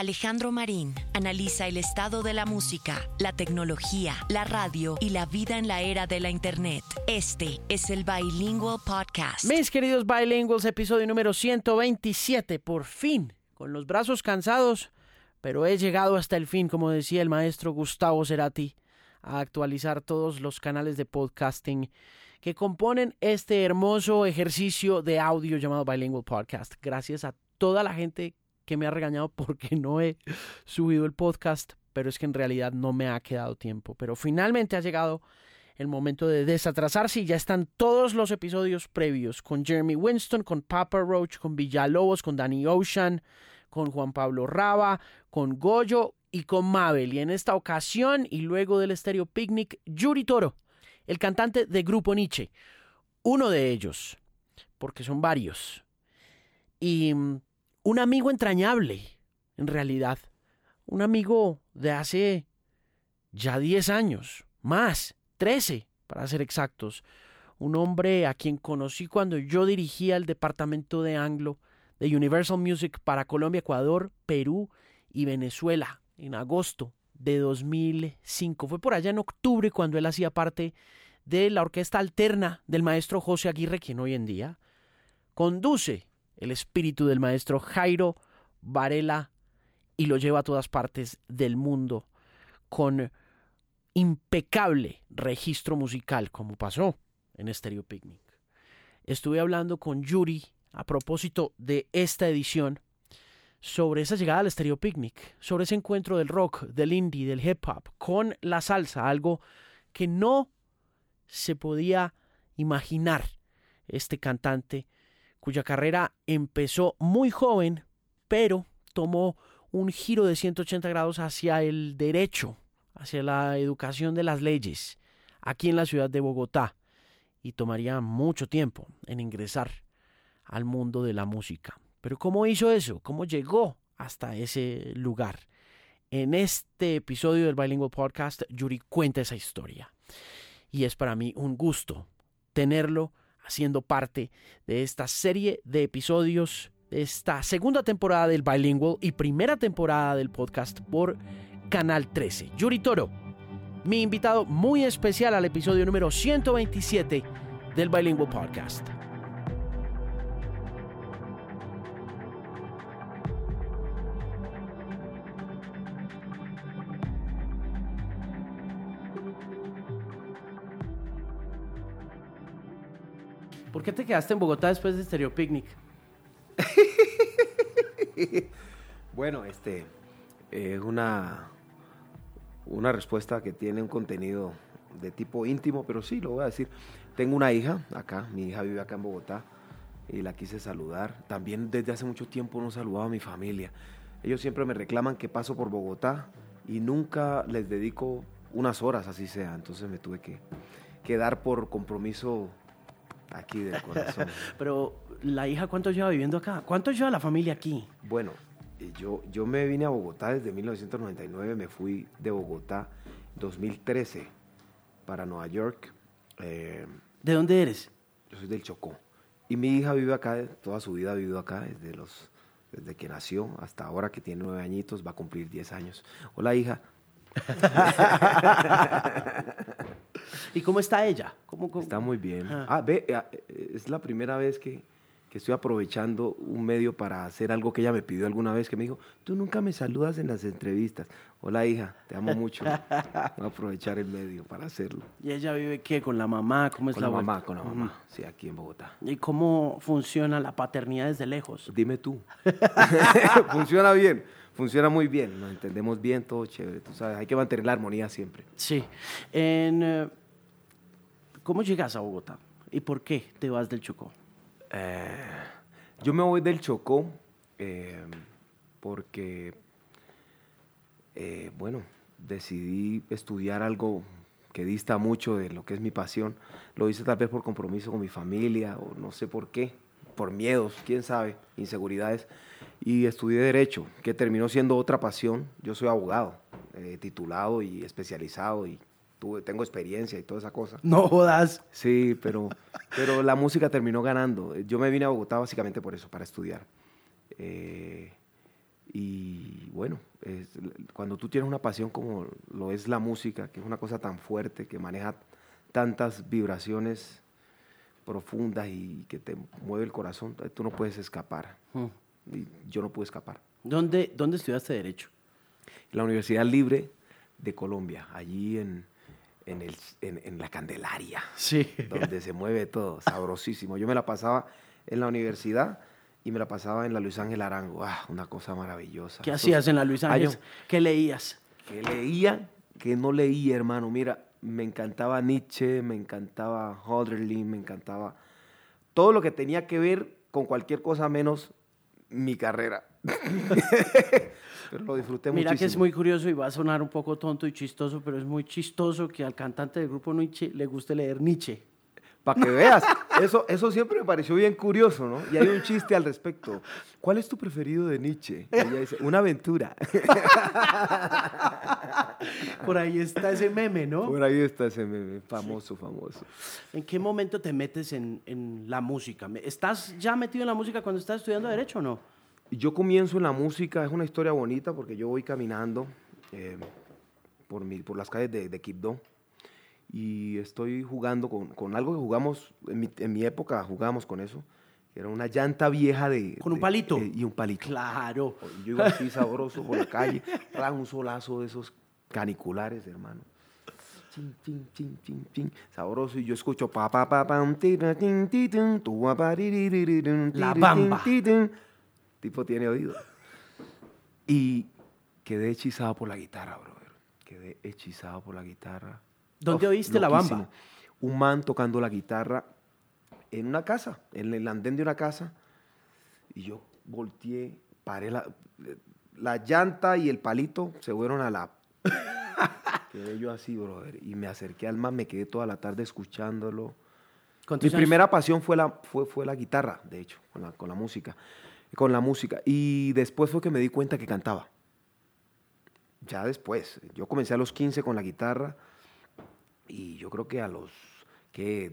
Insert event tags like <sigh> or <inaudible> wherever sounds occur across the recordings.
Alejandro Marín analiza el estado de la música, la tecnología, la radio y la vida en la era de la Internet. Este es el Bilingual Podcast. Mis queridos Bilinguals, episodio número 127, por fin, con los brazos cansados, pero he llegado hasta el fin, como decía el maestro Gustavo Cerati, a actualizar todos los canales de podcasting que componen este hermoso ejercicio de audio llamado Bilingual Podcast. Gracias a toda la gente que me ha regañado porque <laughs> no he subido el podcast, pero es que en realidad no me ha quedado tiempo. Pero finalmente ha llegado el momento de desatrasarse y ya están todos los episodios previos con Jeremy Winston, con Papa Roach, con Villalobos, con Danny Ocean, con Juan Pablo Raba, con Goyo y con Mabel. Y en esta ocasión y luego del Estéreo Picnic, Yuri Toro, el cantante de Grupo Nietzsche. Uno de ellos, porque son varios. Y mm, un amigo entrañable, en realidad. Un amigo de hace ya 10 años, más, 13 para ser exactos. Un hombre a quien conocí cuando yo dirigía el departamento de Anglo de Universal Music para Colombia, Ecuador, Perú y Venezuela en agosto de 2005. Fue por allá en octubre cuando él hacía parte de la orquesta alterna del maestro José Aguirre, quien hoy en día conduce el espíritu del maestro Jairo Varela y lo lleva a todas partes del mundo con impecable registro musical, como pasó en Stereo Picnic. Estuve hablando con Yuri a propósito de esta edición sobre esa llegada al Stereo Picnic, sobre ese encuentro del rock, del indie, del hip hop con la salsa, algo que no se podía imaginar este cantante cuya carrera empezó muy joven, pero tomó un giro de 180 grados hacia el derecho, hacia la educación de las leyes, aquí en la ciudad de Bogotá, y tomaría mucho tiempo en ingresar al mundo de la música. Pero ¿cómo hizo eso? ¿Cómo llegó hasta ese lugar? En este episodio del Bilingual Podcast, Yuri cuenta esa historia. Y es para mí un gusto tenerlo haciendo parte de esta serie de episodios, de esta segunda temporada del Bilingual y primera temporada del podcast por Canal 13. Yuri Toro, mi invitado muy especial al episodio número 127 del Bilingual Podcast. ¿Por qué te quedaste en Bogotá después de Stereo Picnic? <laughs> bueno, este es una, una respuesta que tiene un contenido de tipo íntimo, pero sí, lo voy a decir. Tengo una hija acá, mi hija vive acá en Bogotá y la quise saludar. También desde hace mucho tiempo no saludaba a mi familia. Ellos siempre me reclaman que paso por Bogotá y nunca les dedico unas horas, así sea. Entonces me tuve que quedar por compromiso aquí del corazón. <laughs> Pero la hija, ¿cuánto lleva viviendo acá? ¿Cuánto lleva la familia aquí? Bueno, eh, yo, yo me vine a Bogotá desde 1999, me fui de Bogotá 2013 para Nueva York. Eh, ¿De dónde eres? Yo soy del Chocó. Y mi hija vive acá, toda su vida ha vivido acá, desde, los, desde que nació hasta ahora que tiene nueve añitos, va a cumplir diez años. Hola hija. <laughs> <laughs> ¿Y cómo está ella? Está muy bien. Ah, ve, eh, eh, es la primera vez que, que, estoy aprovechando un medio para hacer algo que ella me pidió alguna vez, que me dijo, tú nunca me saludas en las entrevistas. Hola hija, te amo mucho. <laughs> Voy a aprovechar el medio para hacerlo. ¿Y ella vive qué? ¿Con la mamá? ¿Cómo es con la, mamá? Con la mamá, sí, aquí en Bogotá. ¿Y cómo funciona la paternidad desde lejos? Dime tú. <laughs> funciona bien funciona muy bien, nos entendemos bien, todo chévere, tú sabes, hay que mantener la armonía siempre. Sí. En, eh, ¿Cómo llegas a Bogotá? ¿Y por qué te vas del Chocó? Eh, yo me voy del Chocó eh, porque, bueno, decidí estudiar algo que dista mucho de lo que es mi pasión. Lo hice tal vez por compromiso con mi familia o no sé por qué, por miedos, quién sabe, inseguridades y estudié Derecho, que terminó siendo otra pasión. Yo soy abogado, eh, titulado y especializado y tuve, tengo experiencia y toda esa cosa. No jodas. Sí, pero, pero la música terminó ganando. Yo me vine a Bogotá básicamente por eso, para estudiar. Eh, Y bueno, cuando tú tienes una pasión como lo es la música, que es una cosa tan fuerte, que maneja tantas vibraciones profundas y que te mueve el corazón, tú no puedes escapar. Hmm. Y yo no pude escapar. ¿Dónde, ¿Dónde estudiaste Derecho? La Universidad Libre de Colombia, allí en, en, el, en, la Candelaria, sí. donde se mueve todo, sabrosísimo. Yo me la pasaba en la universidad y me la pasaba en la Luis Ángel Arango. Ah, una cosa maravillosa. ¿Qué hacías en la Luis Ángel? ¿Qué leías? ¿Qué leía? Que no leía, hermano. Mira, me encantaba Nietzsche, me encantaba Hölderlin, me encantaba todo lo que tenía que ver con cualquier cosa menos mi carrera. <laughs> pero lo disfruté Mira que es muy curioso y va a sonar un poco tonto y chistoso, pero es muy chistoso que al cantante del grupo Nietzsche le guste leer Nietzsche. Para que veas, eso, eso siempre me pareció bien curioso, ¿no? Y hay un chiste al respecto. ¿Cuál es tu preferido de Nietzsche? ella dice, una aventura. Por ahí está ese meme, ¿no? Por ahí está ese meme, famoso, famoso. ¿En qué momento te metes en, en, la música? ¿Estás ya metido en la música cuando estás estudiando Derecho o no? Yo comienzo en la música, es una historia bonita porque yo voy caminando eh, por, mi, por las calles de, de Quibdó y estoy jugando con, con algo que jugamos, en mi, en mi, época jugamos con eso, era una llanta vieja de... ¿Con un palito? y un palito. Claro. Yo iba así sabroso por la calle, un solazo de esos caniculares, hermano. Chin, chin, chin, chin, chin, sabroso y yo escucho pa pa pa pam la bamba tipo tiene oído y quedé hechizado por la guitarra brother quedé hechizado por la guitarra ¿Dónde oíste la bamba? Un man tocando la guitarra en una casa, en el andén de una casa. Y yo volteé, paré la, la llanta y el palito se fueron a la... <laughs> quedé yo así, brother. Y me acerqué al man, me quedé toda la tarde escuchándolo. Mi primera pasión fue la, fue, fue la guitarra, de hecho, con la, con la música. Con la música. Y después fue que me di cuenta que cantaba. Ya después. Yo comencé a los 15 con la guitarra y yo creo que a los, ¿qué?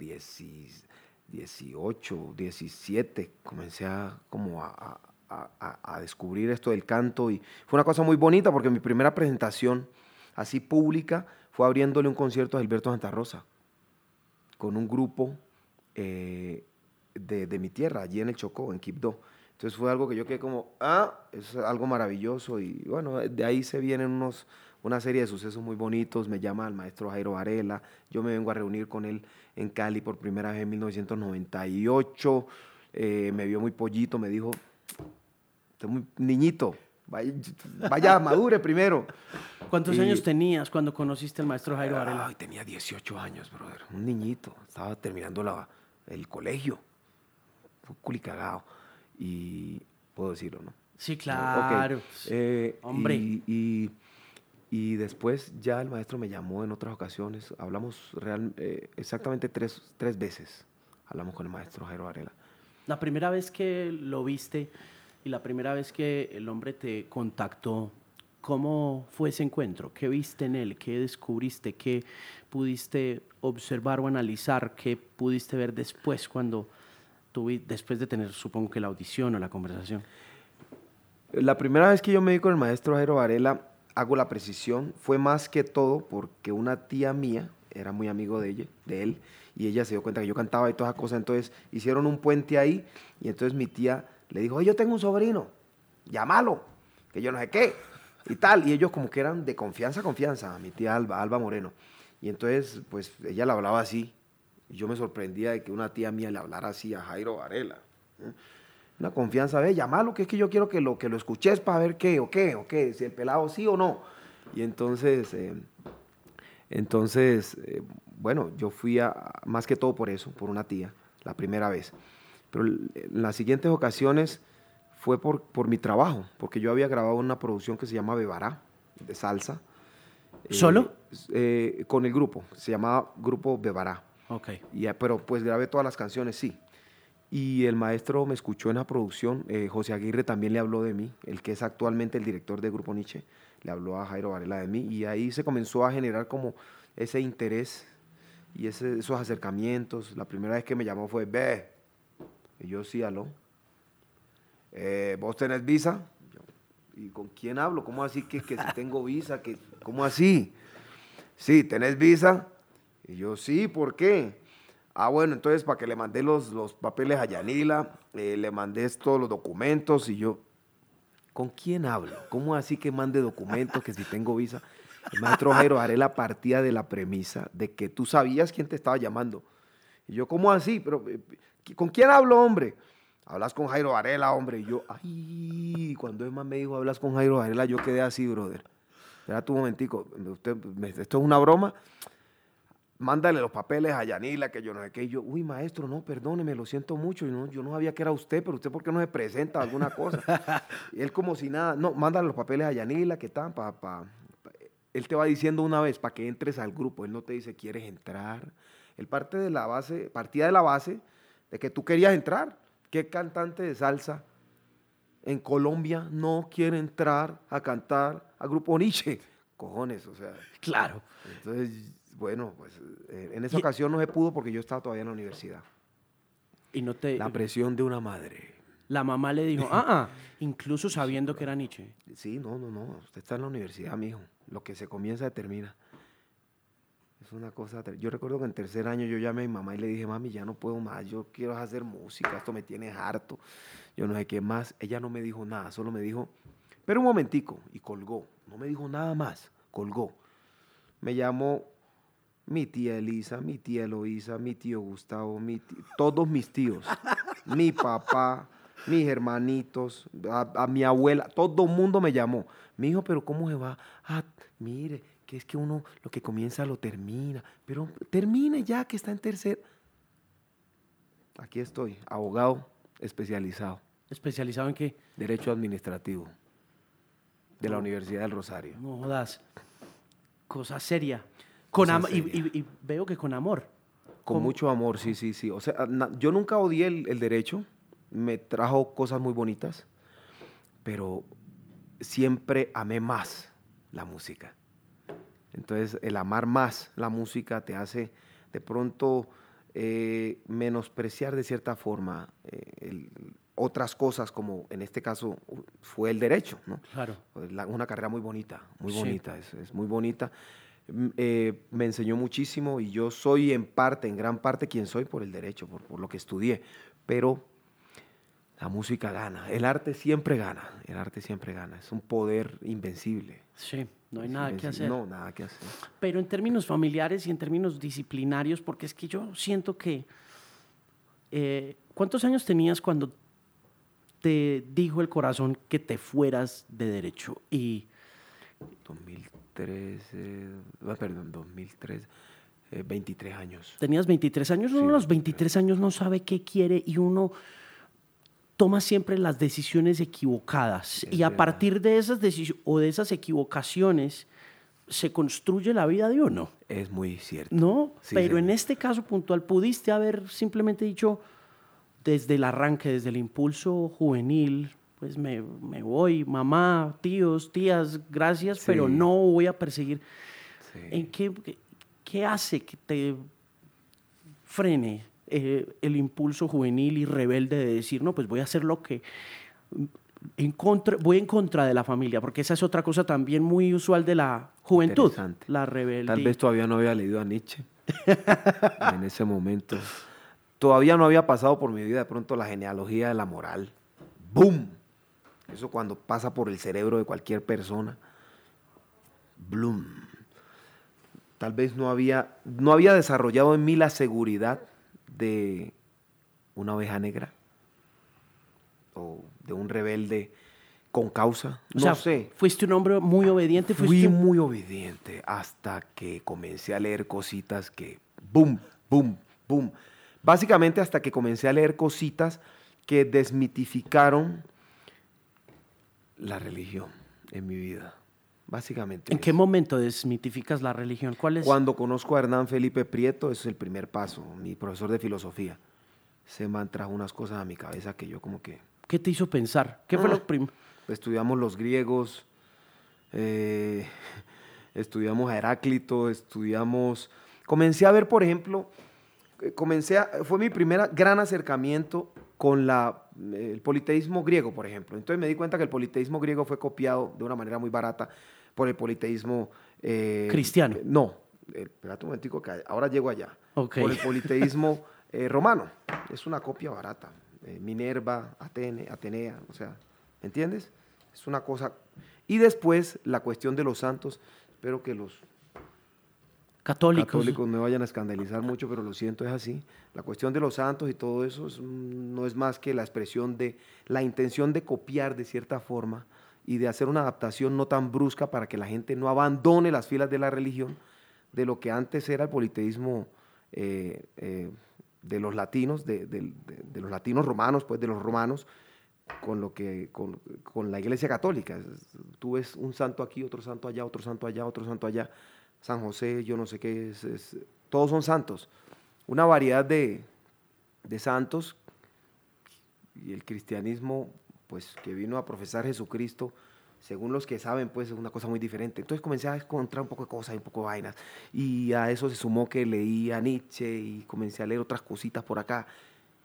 18, 17, comencé a, como a, a, descubrir esto del canto y fue una cosa muy bonita porque mi primera presentación así pública fue abriéndole un concierto a Gilberto Santa Rosa con un grupo eh, de, de, mi tierra, allí en el Chocó, en Quibdó. Entonces fue algo que yo quedé como, ah, es algo maravilloso y bueno, de ahí se vienen unos una serie de sucesos muy bonitos, me llama el maestro Jairo Varela, yo me vengo a reunir con él en Cali por primera vez en 1998, eh, me vio muy pollito, me dijo, usted muy niñito, vaya, madure primero. ¿Cuántos años tenías cuando conociste al maestro Jairo Varela? Ay, tenía 18 años, brother, un niñito, estaba terminando la, el colegio, fue culicagado, y puedo decirlo, ¿no? Sí, claro. Eh, Hombre. y y después ya el maestro me llamó en otras ocasiones. Hablamos real, eh, exactamente tres, tres veces. Hablamos con el maestro Jairo Varela. La primera vez que lo viste y la primera vez que el hombre te contactó, ¿cómo fue ese encuentro? ¿Qué viste en él? ¿Qué descubriste? ¿Qué pudiste observar o analizar? ¿Qué pudiste ver después cuando tuve, después de tener, supongo que la audición o la conversación? La primera vez que yo me vi con el maestro Jairo Varela, hago la precisión, fue más que todo porque una tía mía era muy amigo de ella, de él, y ella se dio cuenta que yo cantaba y todas esas cosas, entonces hicieron un puente ahí, y entonces mi tía le dijo, yo tengo un sobrino, llámalo, que yo no sé qué, y tal, y ellos como que eran de confianza, confianza, mi tía Alba, Alba Moreno, y entonces pues ella le hablaba así, y yo me sorprendía de que una tía mía le hablara así a Jairo Varela. ¿eh? Una confianza, ve, llamalo, que es que yo quiero que lo, que lo escuches para ver qué, o qué, o qué, si el pelado sí o no. Y entonces, eh, entonces, eh, bueno, yo fui a, más que todo por eso, por una tía, la primera vez. Pero en las siguientes ocasiones fue por, por mi trabajo, porque yo había grabado una producción que se llama Bebará, de salsa. Eh, ¿Solo? con el grupo, se llamaba Grupo Bebará. Ok. Y, pero pues grabé todas las canciones, sí. Y el maestro me escuchó en la producción, eh, José Aguirre también le habló de mí, el que es actualmente el director de Grupo Nietzsche, le habló a Jairo Varela de mí y ahí se comenzó a generar como ese interés y esos acercamientos. La primera vez que me llamó fue, ve, y yo sí, aló, eh, ¿vos tenés visa? ¿y con quién hablo? ¿Cómo así que, que si tengo visa? Que, ¿Cómo así? Sí, ¿tenés visa? Y yo, sí, ¿por qué? Ah, bueno, entonces para que le mandé los, los papeles a Yanila, eh, le mandé todos los documentos y yo, ¿con quién hablo? ¿Cómo así que mande documentos que si tengo visa? El maestro Jairo haré la partida de la premisa de que tú sabías quién te estaba llamando. Y yo, ¿cómo así? Pero, eh, ¿Con quién hablo, hombre? Hablas con Jairo Varela, hombre. Y yo, ay, cuando Emma me dijo, hablas con Jairo Varela, yo quedé así, brother. Espera un momentico, usted, esto es una broma. Mándale los papeles a Yanila, que yo no sé qué. Y yo, uy, maestro, no, perdóneme, lo siento mucho. Yo no, yo no sabía que era usted, pero usted, ¿por qué no se presenta alguna cosa? <laughs> y él, como si nada, no, mándale los papeles a Yanila, que están. Pa, él te va diciendo una vez para que entres al grupo. Él no te dice, ¿quieres entrar? Él parte de la base, partía de la base de que tú querías entrar. ¿Qué cantante de salsa en Colombia no quiere entrar a cantar a Grupo Nietzsche? Cojones, o sea. Claro. Entonces, bueno, pues eh, en esa ocasión no se pudo porque yo estaba todavía en la universidad. Y no te... La presión de una madre. La mamá le dijo, ah, ah, incluso sabiendo que era Nietzsche. Sí, no, no, no, usted está en la universidad, mijo. Lo que se comienza termina. Es una cosa. Yo recuerdo que en tercer año yo llamé a mi mamá y le dije, mami, ya no puedo más, yo quiero hacer música, esto me tiene harto. Yo no sé qué más. Ella no me dijo nada, solo me dijo, pero un momentico, y colgó. No me dijo nada más, colgó. Me llamó mi tía Elisa, mi tía Eloísa, mi tío Gustavo, mi todos mis tíos, mi papá, mis hermanitos, a, mi abuela, todo el mundo me llamó. Me dijo, pero ¿cómo se va? Ah, mire, que es que uno lo que comienza lo termina, pero termine ya que está en tercer. Aquí estoy, abogado especializado. ¿Especializado en qué? Derecho administrativo de la Universidad del Rosario. No jodas. Cosa seria. Con Y, veo que con amor. Con mucho amor, sí, sí, sí. O sea, yo nunca odié el derecho. Me trajo cosas muy bonitas. Pero siempre amé más la música. Entonces, el amar más la música te hace de pronto eh, menospreciar de cierta forma eh, otras cosas, como en este caso fue el derecho, ¿no? Claro. una carrera muy bonita, muy bonita, es, muy bonita. Eh, me enseñó muchísimo y yo soy en parte, en gran parte, quien soy por el derecho, por, por lo que estudié. Pero la música gana, el arte siempre gana, el arte siempre gana, es un poder invencible. Sí. No hay nada que hacer. No, nada que hacer. Pero en términos familiares y en términos disciplinarios, porque es que yo siento que... Eh, ¿Cuántos años tenías cuando te dijo el corazón que te fueras de derecho? Y... 2013, ah, perdón, 2003, 23 eh, años. Tenías 23 años, uno a los 23 años no sabe qué quiere y uno toma siempre las decisiones equivocadas. y a partir de esas decisiones o de esas equivocaciones se construye la vida de uno. Es muy cierto. No, pero en este caso puntual pudiste haber simplemente dicho desde el arranque, desde el impulso juvenil, pues me, voy, mamá, tíos, tías, gracias, pero no voy a perseguir. ¿En qué, qué hace que te frene eh, el impulso juvenil y rebelde de decir, no, pues voy a hacer lo que... En contra, voy en contra de la familia, porque esa es otra cosa también muy usual de la juventud, la rebeldía. Tal vez todavía no había leído a Nietzsche <laughs> en ese momento. Todavía no había pasado por mi vida de pronto la genealogía de la moral. ¡Boom! Eso cuando pasa por el cerebro de cualquier persona. ¡Bloom! Tal vez no había, no había desarrollado en mí la seguridad de una oveja negra o de un rebelde con causa. No sé. Fuiste un hombre muy obediente. Fui muy obediente hasta que comencé a leer cositas que, boom, boom, boom. Básicamente hasta que comencé a leer cositas que desmitificaron la religión en mi vida. Básicamente. ¿En qué momento desmitificas la religión? ¿Cuál es? Cuando conozco a Hernán Felipe Prieto, ese es el primer paso, mi profesor de filosofía. Se me han trajo unas cosas a mi cabeza que yo como que... ¿Qué te hizo pensar? ¿Qué fue lo ah, primero? Estudiamos los griegos, eh, <laughs> estudiamos a Heráclito, estudiamos... Comencé a ver, por ejemplo, eh, comencé a, fue mi primer gran acercamiento con la el politeísmo griego, por ejemplo. Entonces me di cuenta que el politeísmo griego fue copiado de una manera muy barata por el politeísmo... Eh, Cristiano. no, espérate un momentico que ahora llego allá. Por el <laughs> politeísmo eh, romano. Es una copia barata. Eh, Minerva, Atene, Atenea, o sea, ¿entiendes? Es una cosa... Y después la cuestión de los santos, espero que los católicos. católicos me vayan a escandalizar mucho, pero lo siento, es así. La cuestión de los santos y todo eso no es más que la expresión de la intención de copiar de cierta forma y de hacer una adaptación no tan brusca para que la gente no abandone las filas de la religión de lo que antes era el politeísmo eh, eh, de los latinos, de, los latinos romanos, pues de los romanos, con lo que con, con, la Iglesia Católica. Tú ves un santo aquí, otro santo allá, otro santo allá, otro santo allá. San José, yo no sé qué es, todos son santos. Una variedad de, santos y el cristianismo, pues que vino a profesar Jesucristo, según los que saben, pues es una cosa muy diferente. Entonces comencé a encontrar un poco de cosas y un poco de vainas. Y a eso se sumó que leí a Nietzsche y comencé a leer otras cositas por acá.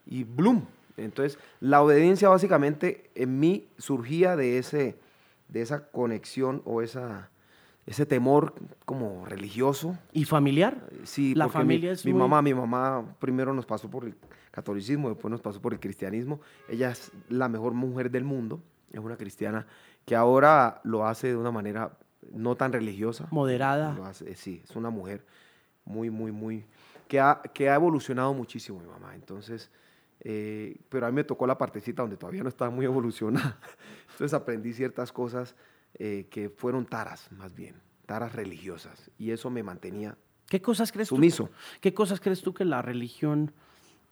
Y ¡bloom! Entonces, la obediencia básicamente en mí surgía de, ese, de esa conexión o esa, ese temor como religioso. ¿Y familiar? Sí, la familia mi, mi mamá, mi mamá primero nos pasó por el catolicismo, después nos pasó por el cristianismo. Ella es la mejor mujer del mundo, es una cristiana que ahora lo hace de una manera no tan religiosa. Moderada. sí, es una mujer muy, muy, muy, que ha, que ha evolucionado muchísimo mi mamá. Entonces, eh, pero a mí me tocó la partecita donde todavía no estaba muy evolucionada. <laughs> Entonces aprendí ciertas cosas eh, que fueron taras, más bien, taras religiosas. Y eso me mantenía ¿Qué cosas crees sumiso. Tú, ¿Qué cosas crees tú que la religión,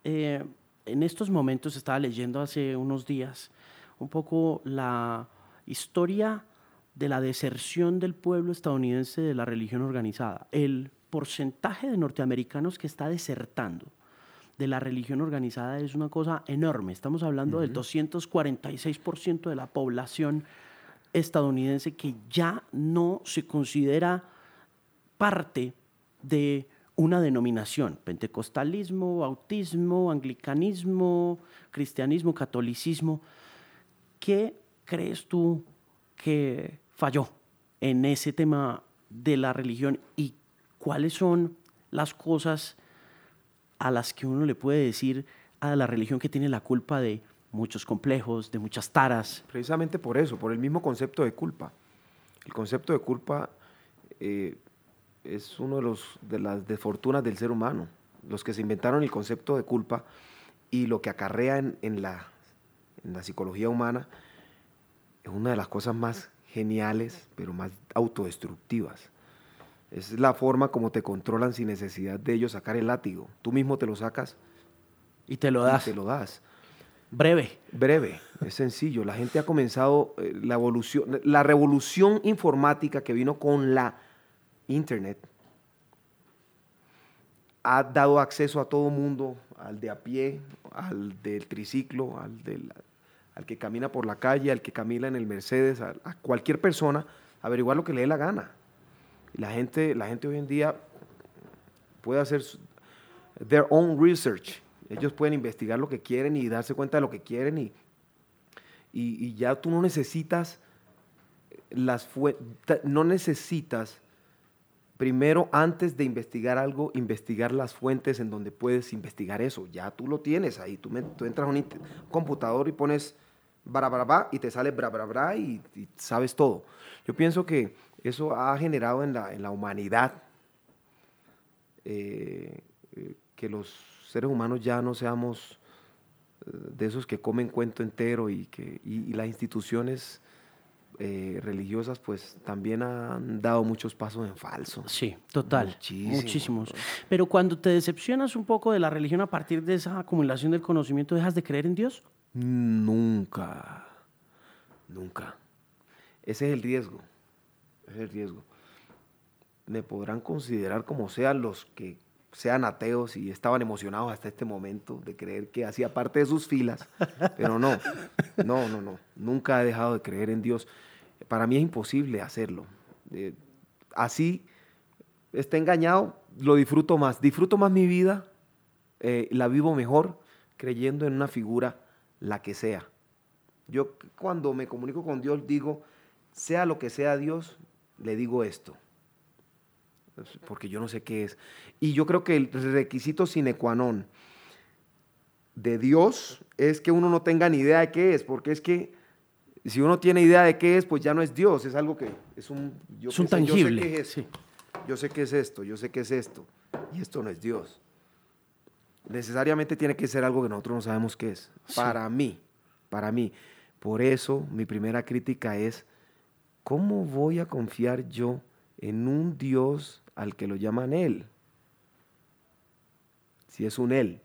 eh, en estos momentos, estaba leyendo hace unos días, un poco la historia de la deserción del pueblo estadounidense de la religión organizada? El porcentaje de norteamericanos que está desertando de la religión organizada es una cosa enorme. Estamos hablando del 246% de la población estadounidense que ya no se considera parte de una denominación, pentecostalismo, bautismo, anglicanismo, cristianismo, catolicismo. ¿Qué crees tú que falló en ese tema de la religión y cuáles son las cosas a las que uno le puede decir a la religión que tiene la culpa de muchos complejos, de muchas taras. Precisamente por eso, por el mismo concepto de culpa. El concepto de culpa eh, es uno de, los, de las desfortunas del ser humano. Los que se inventaron el concepto de culpa y lo que acarrea en, la, en la psicología humana es una de las cosas más geniales, pero más autodestructivas. Es la forma como te controlan sin necesidad de ellos sacar el látigo. Tú mismo te lo sacas y te lo das. Y te lo das. Breve. Breve, es sencillo. La gente ha comenzado eh, la evolución, la revolución informática que vino con la Internet ha dado acceso a todo mundo, al de a pie, al del triciclo, al, del, al que camina por la calle, al que camina en el Mercedes, a, a cualquier persona, averiguar lo que le dé la gana. La gente, la gente hoy en día puede hacer their own research ellos pueden investigar lo que quieren y darse cuenta de lo que quieren y, y, ya tú no necesitas las no necesitas primero antes de investigar algo, investigar las fuentes en donde puedes investigar eso. Ya tú lo tienes ahí. Tú, entras a un computador y pones bra, bra, bra, y te sale bra y, sabes todo. Yo pienso que eso ha generado en la, en la humanidad eh, eh, que los seres humanos ya no seamos eh, de esos que comen cuento entero y que y, las instituciones eh, religiosas pues también han dado muchos pasos en falso. Sí, total. Muchísimos. Pero cuando te decepcionas un poco de la religión a partir de esa acumulación del conocimiento, ¿dejas de creer en Dios? Nunca. Nunca. Ese es el riesgo. Ese es el riesgo. Me podrán considerar como sean los que sean ateos y estaban emocionados hasta este momento de creer que hacía parte de sus filas, pero no, no, no, no, nunca he dejado de creer en Dios. Para mí es imposible hacerlo. Eh, así esté engañado, lo disfruto más, disfruto más mi vida, eh, la vivo mejor creyendo en una figura la que sea. Yo cuando me comunico con Dios digo, sea lo que sea Dios, le digo esto. Porque yo no sé qué es. Y yo creo que el requisito sine qua non de Dios es que uno no tenga ni idea de qué es, porque es que si uno tiene idea de qué es, pues ya no es Dios, es algo que es un, yo es un tangible. Yo sé, qué es, yo sé qué es esto, yo sé qué es esto, y esto no es Dios. Necesariamente tiene que ser algo que nosotros no sabemos qué es. Para mí, para mí. Por eso mi primera crítica es, ¿cómo voy a confiar yo en un Dios al que lo llaman Él? Si es un Él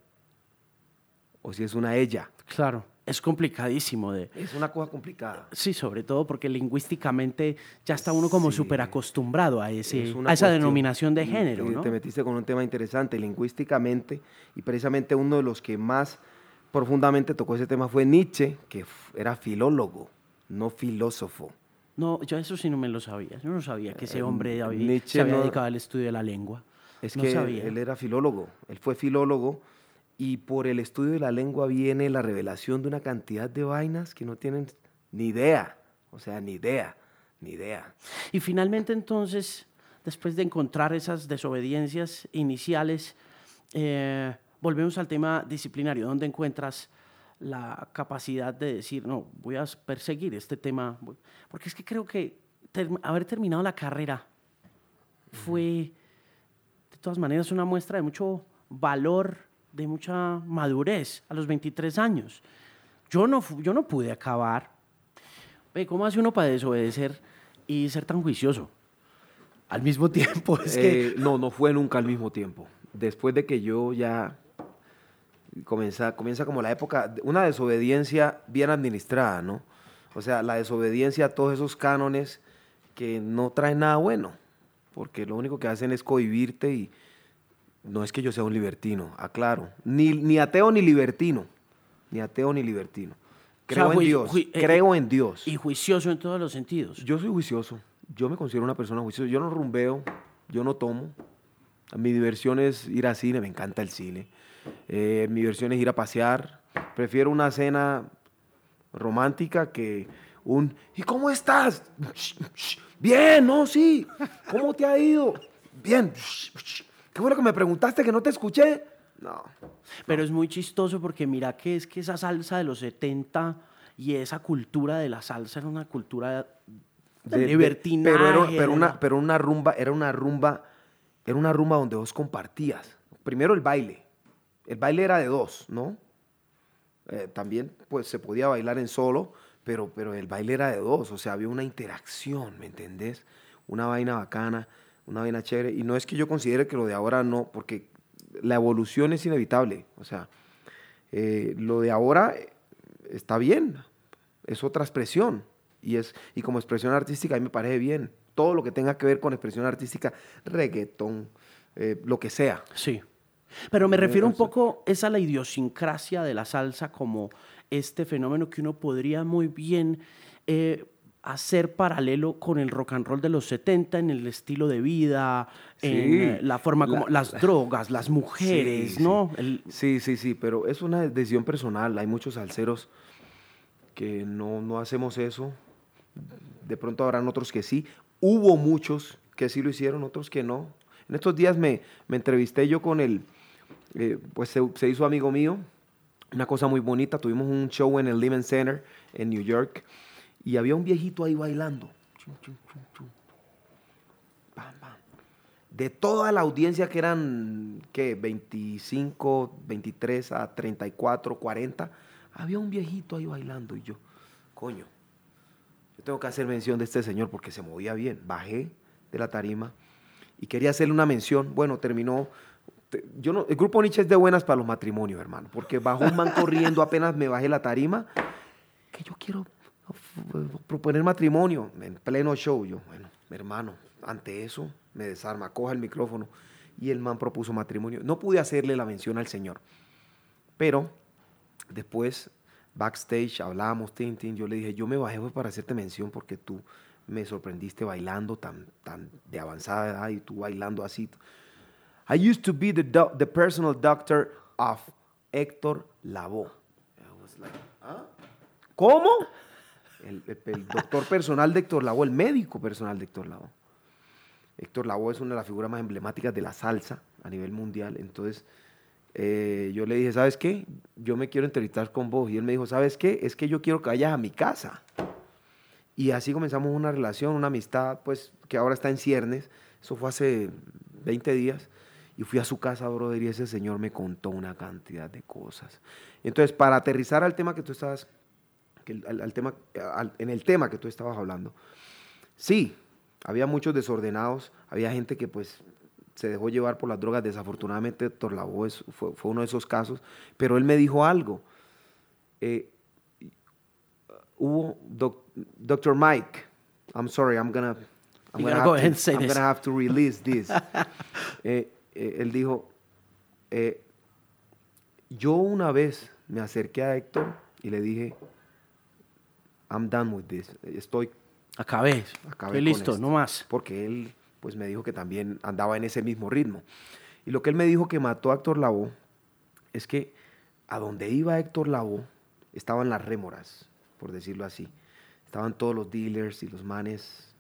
o si es una ella. Claro, es complicadísimo de... Es una cosa complicada. Sí, sobre todo porque lingüísticamente ya está uno como súper acostumbrado a, ese, a esa denominación de género. ¿no? Te metiste con un tema interesante, lingüísticamente, y precisamente uno de los que más profundamente tocó ese tema fue Nietzsche, que era filólogo, no filósofo. No, yo eso sí no me lo sabía. Yo no sabía que ese eh, hombre se había dedicado al estudio de la lengua. Es que él era filólogo, él fue filólogo y por el estudio de la lengua viene la revelación de una cantidad de vainas que no tienen ni idea, o sea, ni idea, ni idea. Y finalmente entonces, después de encontrar esas desobediencias iniciales, eh, volvemos al tema disciplinario, ¿dónde encuentras la capacidad de decir, no, voy a perseguir este tema? Porque es que creo que haber terminado la carrera fue, de todas maneras, una muestra de mucho valor, de mucha madurez a los 23 años. Yo no, yo no pude acabar. ¿Cómo hace uno para desobedecer y ser tan juicioso? Al mismo <laughs> tiempo, es que... Eh, no, no fue nunca al mismo tiempo. Después de que yo ya comienza, comienza como la época, una desobediencia bien administrada, ¿no? O sea, la desobediencia a todos esos cánones que no traen nada bueno, porque lo único que hacen es cohibirte y no es que yo sea un libertino, aclaro, ni, ni ateo ni libertino, ni ateo ni libertino. Creo en Dios, eh, creo en Dios. Y juicioso en todos los sentidos. Yo soy juicioso, yo me considero una persona juiciosa, yo no rumbeo, yo no tomo, mi diversión es ir al cine, me encanta el cine. Eh, mi diversión es ir a pasear. Prefiero una cena romántica que un ¿y cómo estás? Bien, no, sí. ¿Cómo te ha ido? Bien. Qué bueno que me preguntaste que no te escuché. No. Pero es muy chistoso porque mira que es que esa salsa de los 70 y esa cultura de la salsa era una cultura de, libertinaje. pero, pero, una, pero una rumba, era una rumba era una rumba donde vos compartías. Primero el baile. El baile era de dos, ¿no? Eh, también pues se podía bailar en solo, pero, pero el baile era de dos, o sea, había una interacción, ¿me entendés? Una vaina bacana, una vaina chévere. Y no es que yo considere que lo de ahora no, porque la evolución es inevitable. O sea, eh, lo de ahora está bien, es otra expresión. Y, es, y como expresión artística a mí me parece bien todo lo que tenga que ver con expresión artística, reggaetón, eh, lo que sea. Sí. Pero me refiero un poco es a la idiosincrasia de la salsa como este fenómeno que uno podría muy bien eh, hacer paralelo con el rock and roll de los 70 en el estilo de vida, en eh, la forma como las drogas, las mujeres, ¿no? Sí, sí, sí, pero es una decisión personal. Hay muchos salseros que no, no hacemos eso. De pronto habrán otros que sí. Hubo muchos que sí lo hicieron, otros que no. En estos días me, entrevisté yo con él, eh, pues se, hizo amigo mío, una cosa muy bonita, tuvimos un show en el Lehman Center en New York y había un viejito ahí bailando. De toda la audiencia que eran, ¿qué? 25, 23 a 34, 40, había un viejito ahí bailando y yo, coño, tengo que hacer mención de este señor porque se movía bien. Bajé de la tarima y quería hacerle una mención. Bueno, terminó. Yo no, el grupo Nietzsche es de buenas para los matrimonios, hermano, porque bajó un man corriendo apenas me bajé la tarima, que yo quiero proponer matrimonio en pleno show. Yo, bueno, hermano, ante eso me desarma, coja el micrófono y el man propuso matrimonio. No pude hacerle la mención al Señor, pero después backstage, hablábamos, tin, yo le dije, yo me bajé para hacerte mención porque tú me sorprendiste bailando tan, tan de avanzada edad y tú bailando así. I used to be the, the personal doctor of Héctor Lavoe. I was like, ¿Cómo? El, doctor personal de Héctor Lavoe, el médico personal de Héctor Lavoe. Héctor Lavoe es una de las figuras más emblemáticas de la salsa a nivel mundial. Entonces, eh, yo le dije, ¿sabes qué? Yo me quiero entrevistar con vos. Y él me dijo, ¿sabes qué? Es que yo quiero que vayas a mi casa. Y así comenzamos una relación, una amistad, pues, que ahora está en ciernes. Eso fue hace 20 días. Y fui a su casa, brother, y ese señor me contó una cantidad de cosas. Entonces, para aterrizar al tema que tú estabas, al, tema, en el tema que tú estabas hablando, sí, había muchos desordenados, había gente que pues se dejó llevar por las drogas, desafortunadamente Torlavo fue, fue uno de esos casos, pero él me dijo algo. Eh, hubo Dr. Mike, I'm sorry, I'm gonna, I'm gonna, have, to, I'm gonna have to release this. <laughs> Eh, eh, él dijo, yo una vez me acerqué a Héctor y le dije, I'm done with this, estoy Acabé. Acabé listo, no más. Porque él pues me dijo que también andaba en ese mismo ritmo. Y lo que él me dijo que mató a Héctor Lavoe es que a donde iba Héctor Lavoe estaban las rémoras, por decirlo así. Estaban todos los dealers y los manes.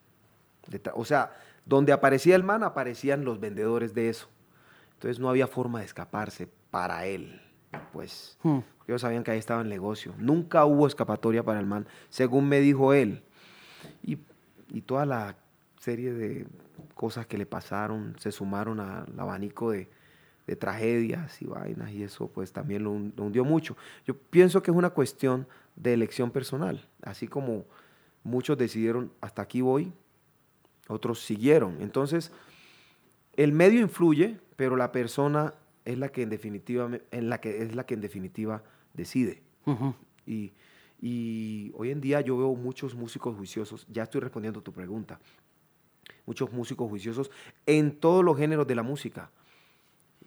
o sea, donde aparecía el man, aparecían los vendedores de eso. Entonces no había forma de escaparse para él. Pues hmm. ellos sabían que ahí estaba el negocio. Nunca hubo escapatoria para el man, según me dijo él. Y, toda la serie de cosas que le pasaron se sumaron al abanico de, tragedias y vainas y eso pues también lo, hundió mucho. Yo pienso que es una cuestión de elección personal, así como muchos decidieron hasta aquí voy, otros siguieron. Entonces, el medio influye, pero la persona es la que en definitiva, en la que, es la que en definitiva decide. Y y hoy en día yo veo muchos músicos juiciosos, ya estoy respondiendo a tu pregunta, muchos músicos juiciosos en todos los géneros de la música.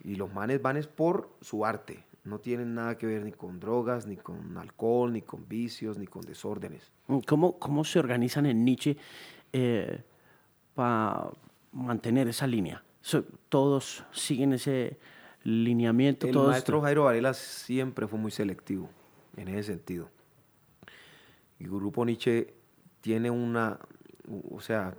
Y los manes van es por su arte, no tienen nada que ver ni con drogas, ni con alcohol, ni con vicios, ni con desórdenes. ¿Cómo, cómo se organizan en Nietzsche eh, para mantener esa línea? ¿Todos siguen ese lineamiento? El maestro Jairo Varela siempre fue muy selectivo en ese sentido. Y Grupo Nietzsche tiene una, o sea,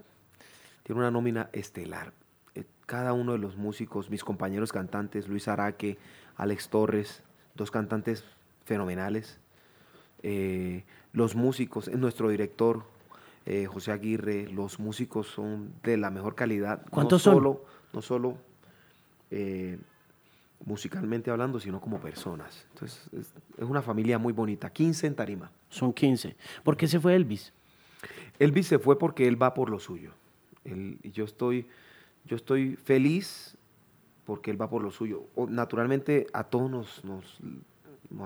tiene una nómina estelar. Eh, cada uno de los músicos, mis compañeros cantantes, Luis Araque, Alex Torres, dos cantantes fenomenales. Eh, los músicos, nuestro director, eh, José Aguirre, los músicos son de la mejor calidad. ¿Cuántos no solo, No solo musicalmente hablando, sino como personas. Entonces, es, una familia muy bonita. 15 en Tarima. Son 15. ¿Por qué se fue Elvis? Elvis se fue porque él va por lo suyo. y yo estoy, yo estoy feliz porque él va por lo suyo. naturalmente a todos nos, nos,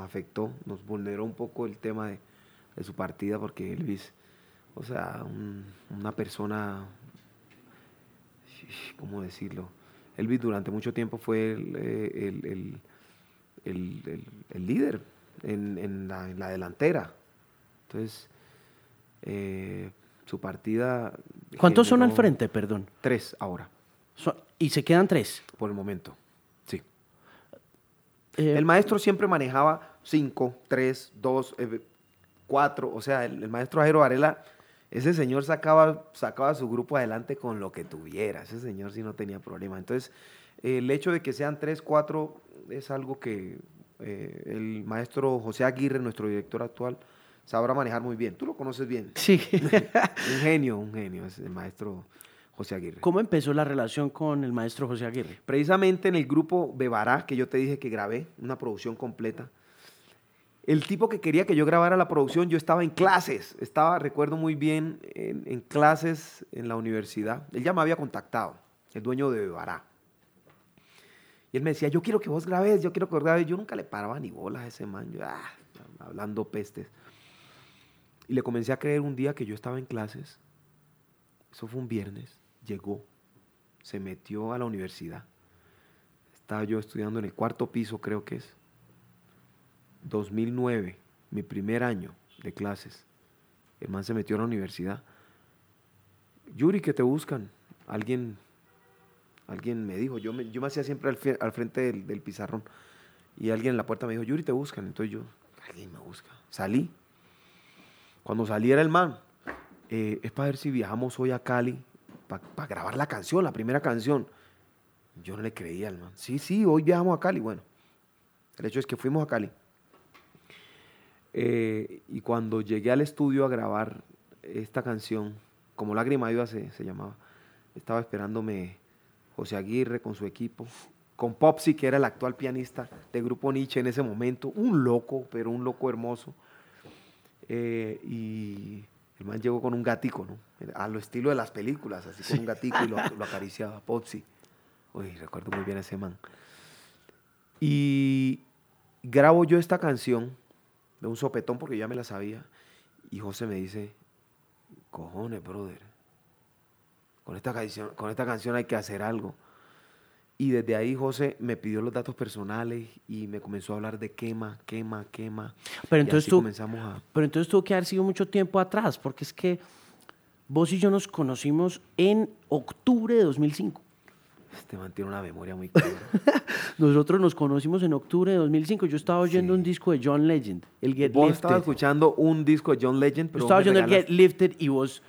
afectó, nos vulneró un poco el tema de, su partida porque Elvis, o sea, una persona, <sighs> ¿cómo decirlo? Elvis durante mucho tiempo fue el, eh, líder en, la, delantera. Entonces, eh, su partida... ¿Cuántos son al frente, perdón? Tres ahora. ¿Y se quedan tres? Por el momento, sí. Eh, el maestro siempre manejaba cinco, tres, dos, cuatro. O sea, el, maestro Jairo Varela ese señor sacaba, sacaba su grupo adelante con lo que tuviera. Ese señor sí no tenía problema. Entonces, el hecho de que sean tres, cuatro, es algo que eh, el maestro José Aguirre, nuestro director actual, sabrá manejar muy bien. Tú lo conoces bien. Sí. <laughs> un genio, un genio, es el maestro José Aguirre. ¿Cómo empezó la relación con el maestro José Aguirre? Precisamente en el grupo Bebará, que yo te dije que grabé, una producción completa el tipo que quería que yo grabara la producción, yo estaba en clases, estaba, recuerdo muy bien, en, clases en la universidad. Él ya me había contactado, el dueño de Bebará. Y él me decía, yo quiero que vos grabes, yo quiero que vos grabes. Yo nunca le paraba ni bolas a ese man, yo, ah, hablando pestes. Y le comencé a creer un día que yo estaba en clases, eso fue un viernes, llegó, se metió a la universidad. Estaba yo estudiando en el cuarto piso, creo que es 2009, mi primer año de clases, el man se metió a la universidad. Yuri, que te buscan. Alguien, alguien me dijo, yo me, yo me hacía siempre al, frente del, pizarrón. Y alguien en la puerta me dijo, Yuri, te buscan. Entonces yo, alguien me busca. Salí. Cuando saliera el man, eh, es para ver si viajamos hoy a Cali para grabar la canción, la primera canción. Yo no le creía al man. Sí, sí, hoy viajamos a Cali. Bueno, el hecho es que fuimos a Cali. Eh, y cuando llegué al estudio a grabar esta canción, como Lágrima Viva se, se llamaba, estaba esperándome José Aguirre con su equipo, con Popsi, que era el actual pianista de Grupo Nietzsche en ese momento, un loco, pero un loco hermoso. Eh, y el man llegó con un gatico, ¿no? A lo estilo de las películas, así con un gatico y lo, <laughs> lo acariciaba, Popsi. Uy, recuerdo muy bien a ese man. Y grabo yo esta canción de un sopetón porque ya me la sabía. Y José me dice, cojones, brother, con esta canción, con esta canción hay que hacer algo. Y desde ahí José me pidió los datos personales y me comenzó a hablar de quema, quema, quema. Pero entonces, tú, comenzamos a... pero entonces tuvo que haber sido mucho tiempo atrás, porque es que vos y yo nos conocimos en octubre de 2005. Este man tiene una memoria muy clara. <laughs> Nosotros nos conocimos en octubre de 2005. Yo estaba oyendo un disco de John Legend, el Get Vos Lifted. estabas escuchando un disco de John Legend, Yo pero estaba vos me oyendo el Get Lifted y vos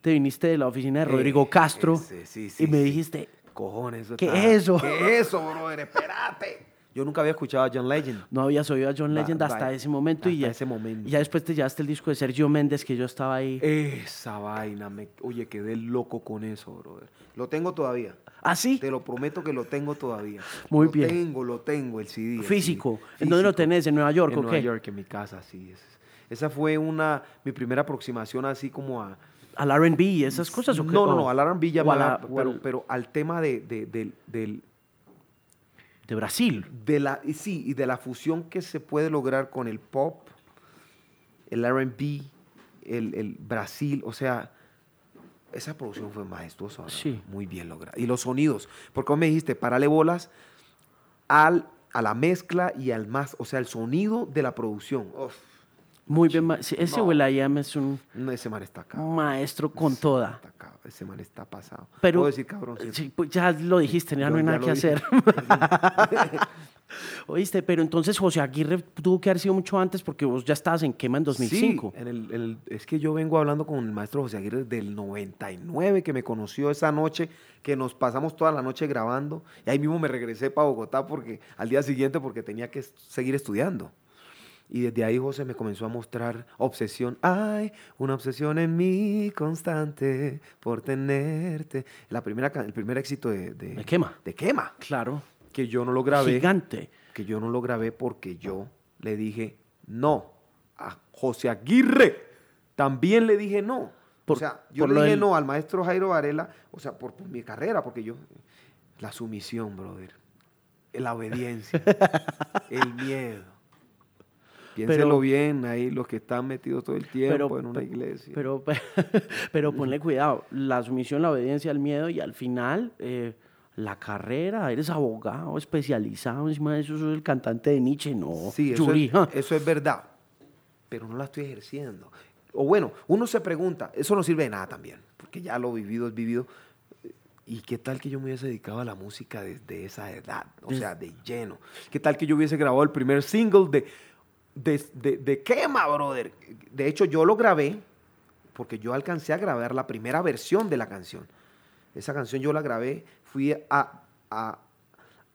te viniste de la oficina de Rodrigo Eh, Castro ese, sí, sí, y me dijiste, Cojones, eso ¿Qué es eso? ¿Qué es eso, brother? Espérate. Yo nunca había escuchado a John Legend. no habías oído a John Va- Legend hasta va- ese momento y ya, ese momento. y ya después te llevaste el disco de Sergio Méndez que yo estaba ahí. Esa vaina, me, oye, quedé loco con eso, brother. Lo tengo todavía. ¿Ah, sí? Te lo prometo que lo tengo todavía. Muy lo bien. tengo, lo tengo, el CD. el Físico. CD. ¿En dónde lo tenés? ¿En Nueva York En o Nueva qué? York, en mi casa, sí. es- Esa fue una, mi primera aproximación así como a... ¿Al R&B y esas cosas o qué? No, no, no, al R&B ya me la- pero, al- pero al tema de, de- del- del, de Brasil. de la, sí, y de la fusión que se puede lograr con el pop, el R&B, el, el Brasil, o sea, esa producción fue majestuosa, ¿no? Sí. muy bien lograda. Y los sonidos, porque me dijiste, parale bolas al, a la mezcla y al más, o sea, el sonido de la producción. Uf, Muy bien. sí, Ese No. Will.i.am es un no, ese man está acá. maestro con toda. Ese man está pasado. Pero, Puedo decir cabrón. Sí, pues ya lo dijiste, ya Yo no hay ya nada que dije. hacer. <laughs> Oíste, pero entonces José Aguirre tuvo que haber sido mucho antes porque vos ya estabas en Quema en 2005. Sí, en el, el- es que yo vengo hablando con el maestro José Aguirre desde el 99, que me conoció esa noche, que nos pasamos toda la noche grabando, y ahí mismo me regresé para Bogotá porque, al día siguiente porque tenía que seguir estudiando. Y desde ahí José me comenzó a mostrar obsesión. Hay una obsesión en mí constante por tenerte. La primera, el primer éxito de, de, De Quema. de Quema, Claro. que yo no lo grabé Gigante. que yo no lo grabé porque yo le dije no a José Aguirre. También le dije no. Por- o sea, yo le dije del- no al maestro Jairo Varela, o sea, por, por mi carrera, porque yo. La sumisión, brother. La obediencia. <laughs> el miedo. Piénselo Pero- bien ahí, los que están metidos todo el tiempo Pero, en una iglesia. Pero, <laughs> pero ponle cuidado. La sumisión, la obediencia, el miedo y al final eh, la carrera. Eres abogado especializado. Encima de eso, sos el cantante de Nietzsche. No, Sí, eso Yuri, es, ja. eso es verdad, pero no la estoy ejerciendo. O bueno, uno se pregunta, eso no sirve de nada también, porque ya lo vivido es vivido. ¿Y qué tal que yo me hubiese dedicado a la música desde esa edad? O sea, de lleno. ¿Qué tal que yo hubiese grabado el primer single de, de, de, de brother? De hecho, yo lo grabé porque yo alcancé a grabar la primera versión de la canción. Esa canción yo la grabé, fui a, a-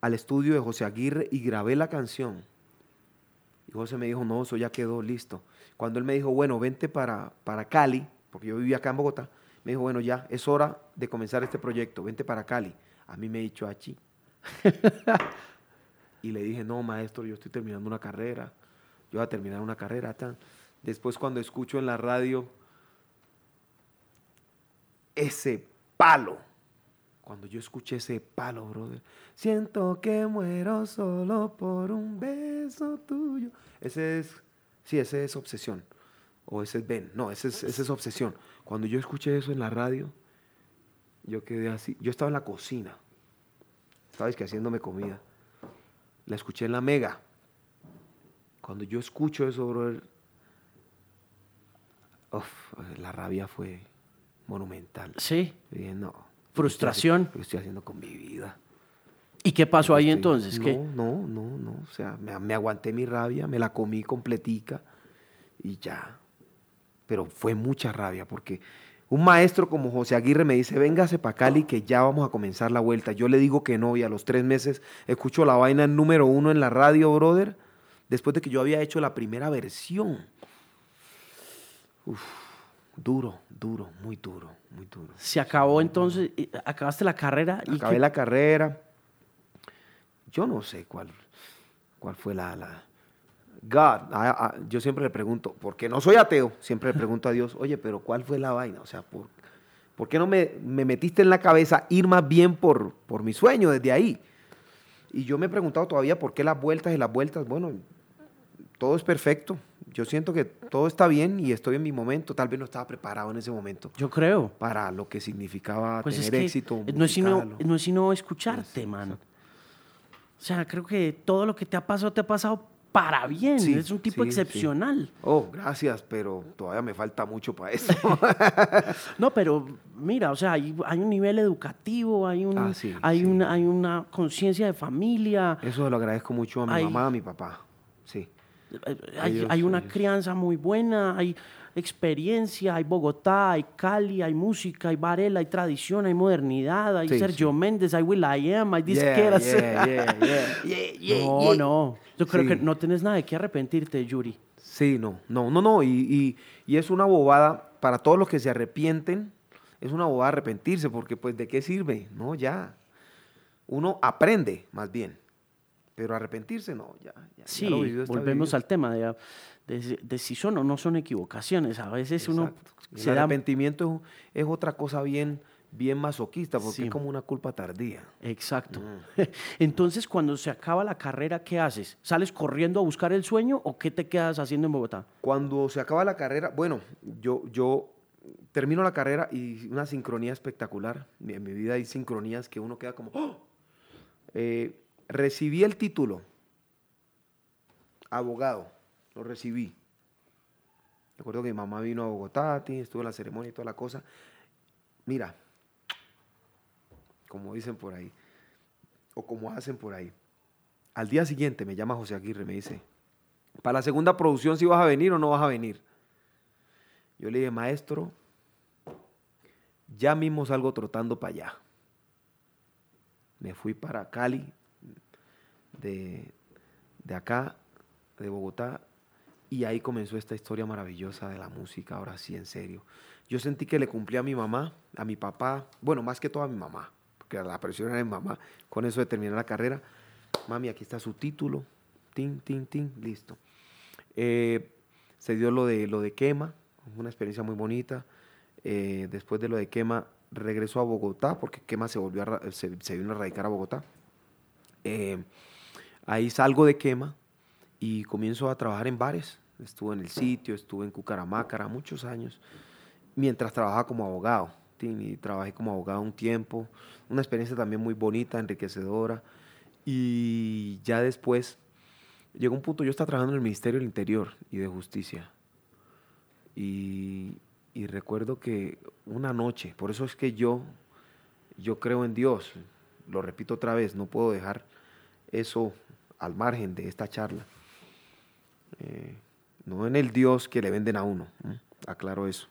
al estudio de José Aguirre y grabé la canción. Y José me dijo, no, eso ya quedó listo. Cuando él me dijo, bueno, vente para, para Cali, porque yo vivía acá en Bogotá, me dijo, bueno, ya es hora de comenzar este proyecto, vente para Cali. A mí me dicho achi. <laughs> y le dije, no, maestro, yo estoy terminando una carrera. Yo voy a terminar una carrera. Tan. Después cuando escucho en la radio ese palo, cuando yo escuché ese palo, brother, siento que muero solo por un beso tuyo. Ese es, sí, ese es obsesión. O ese es Ben. No, ese es, ese es obsesión. Cuando yo escuché eso en la radio, yo quedé así. Yo estaba en la cocina. Sabes que haciéndome comida. La escuché en la mega. Cuando yo escucho eso, brother, uf, la rabia fue monumental. Sí. Y dije, no. Frustración. ¿Qué estoy haciendo con mi vida? ¿Y qué pasó ahí Estoy- entonces? No, ¿Qué? no, no, no. O sea, me, me aguanté mi rabia, me la comí completica y ya. pero fue mucha rabia porque un maestro como José Aguirre me dice, véngase para Cali que ya vamos a comenzar la vuelta. Yo le digo que no y a los tres meses escucho la vaina número uno en la radio, brother, después de que yo había hecho la primera versión. Uf, duro, duro, muy duro, muy duro. Se acabó entonces, acabaste la carrera. Y Acabé la carrera. Yo no sé cuál, cuál fue la, la God, yo siempre le pregunto, porque no soy ateo, siempre le <laughs> pregunto a Dios, oye, pero ¿cuál fue la vaina? O sea, ¿por, ¿por qué no me, me, metiste en la cabeza ir más bien por, por mi sueño desde ahí? Y yo me he preguntado todavía por qué las vueltas y las vueltas, bueno, todo es perfecto. Yo siento que todo está bien y estoy en mi momento. Tal vez no estaba preparado en ese momento. Yo creo. Para lo que significaba pues tener éxito. No es, sino, no es sino escucharte, mano. O sea, creo que todo lo que te ha pasado, te ha pasado para bien. es un tipo excepcional. Oh, gracias, pero todavía me falta mucho para eso. <laughs> no, pero mira, o sea, hay, un nivel educativo, hay, un, ah, hay, Una, hay una conciencia de familia. Eso lo agradezco mucho a mi mamá, a mi papá. Sí. Hay, una crianza muy buena, hay experiencia, hay Bogotá, hay Cali, hay música, hay Varela, hay tradición, hay modernidad, hay Sergio Méndez, hay Will I Am, hay disqueras. <laughs> no, no. Yo creo que no tienes nada de qué arrepentirte, Yuri. Sí, no, no, no, no. Y, y, es una bobada para todos los que se arrepienten. Es una bobada arrepentirse, porque pues de qué sirve, ¿no? Ya. Uno aprende, más bien. Pero arrepentirse, no, ya. sí, volvemos al tema de, de, si son o no son equivocaciones. A veces uno... Se el arrepentimiento es, otra cosa bien, bien masoquista, porque es como una culpa tardía. Exacto. Mm. <laughs> Entonces, cuando se acaba la carrera, ¿qué haces? ¿Sales corriendo a buscar el sueño o qué te quedas haciendo en Bogotá? Cuando se acaba la carrera, bueno, yo, yo termino la carrera y una sincronía espectacular. En mi vida hay sincronías que uno queda como... ¡Oh! Eh, recibí el título, abogado lo recibí. Recuerdo que mi mamá vino a Bogotá, estuvo en la ceremonia y toda la cosa. Mira, como dicen por ahí, o como hacen por ahí. Al día siguiente me llama José Aguirre, me dice, para la segunda producción si vas a venir o no vas a venir. Yo le dije, maestro, ya mismo salgo trotando para allá. Me fui para Cali, de, de acá, de Bogotá, y ahí comenzó esta historia maravillosa de la música, ahora sí, en serio. Yo sentí que le cumplí a mi mamá, a mi papá, bueno, más que todo a mi mamá, porque la presión era de mi mamá, con eso de terminar la carrera. Mami, aquí está su título, tin, tin, tin, listo. Eh, se dio lo de, lo de quema, una experiencia muy bonita. Eh, después de lo de quema, regresó a Bogotá, porque quema se, volvió se, vino a radicar a Bogotá. Eh, ahí salgo de quema, y comienzo a trabajar en bares. Estuve en el sitio, estuve en Cucaramácara muchos años, mientras trabajaba como abogado. Y trabajé como abogado un tiempo, una experiencia también muy bonita, enriquecedora. Y ya después llegó un punto, yo estaba trabajando en el Ministerio del Interior y de Justicia. Y, y recuerdo que una noche, por eso es que yo, yo creo en Dios, lo repito otra vez, no puedo dejar eso al margen de esta charla. Eh, no en el Dios que le venden a uno, aclaro eso.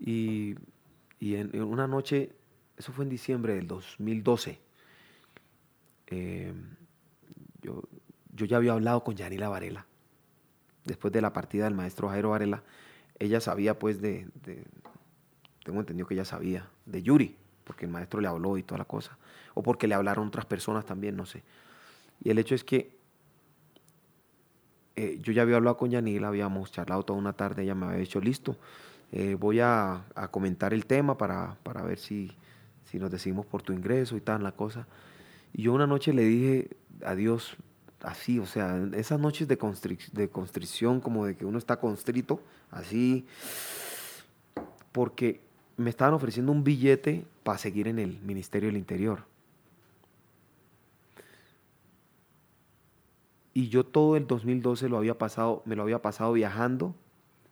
Y, en, una noche, eso fue en diciembre del 2012, eh, yo, ya había hablado con Yanila Varela, después de la partida del maestro Jairo Varela, ella sabía pues de, tengo entendido que ella sabía, de Yuri, porque el maestro le habló y toda la cosa, o porque le hablaron otras personas también, no sé. Y el hecho es que eh, yo ya había hablado con Yanila, habíamos charlado toda una tarde, ella me había dicho, listo, eh, voy a, comentar el tema para, ver si, si, nos decidimos por tu ingreso y tal, la cosa. Y yo una noche le dije a Dios, así, o sea, esas noches de, de constricción, como de que uno está constrito, así, porque me estaban ofreciendo un billete para seguir en el Ministerio del Interior. y yo todo el 2012 lo había pasado, me lo había pasado viajando.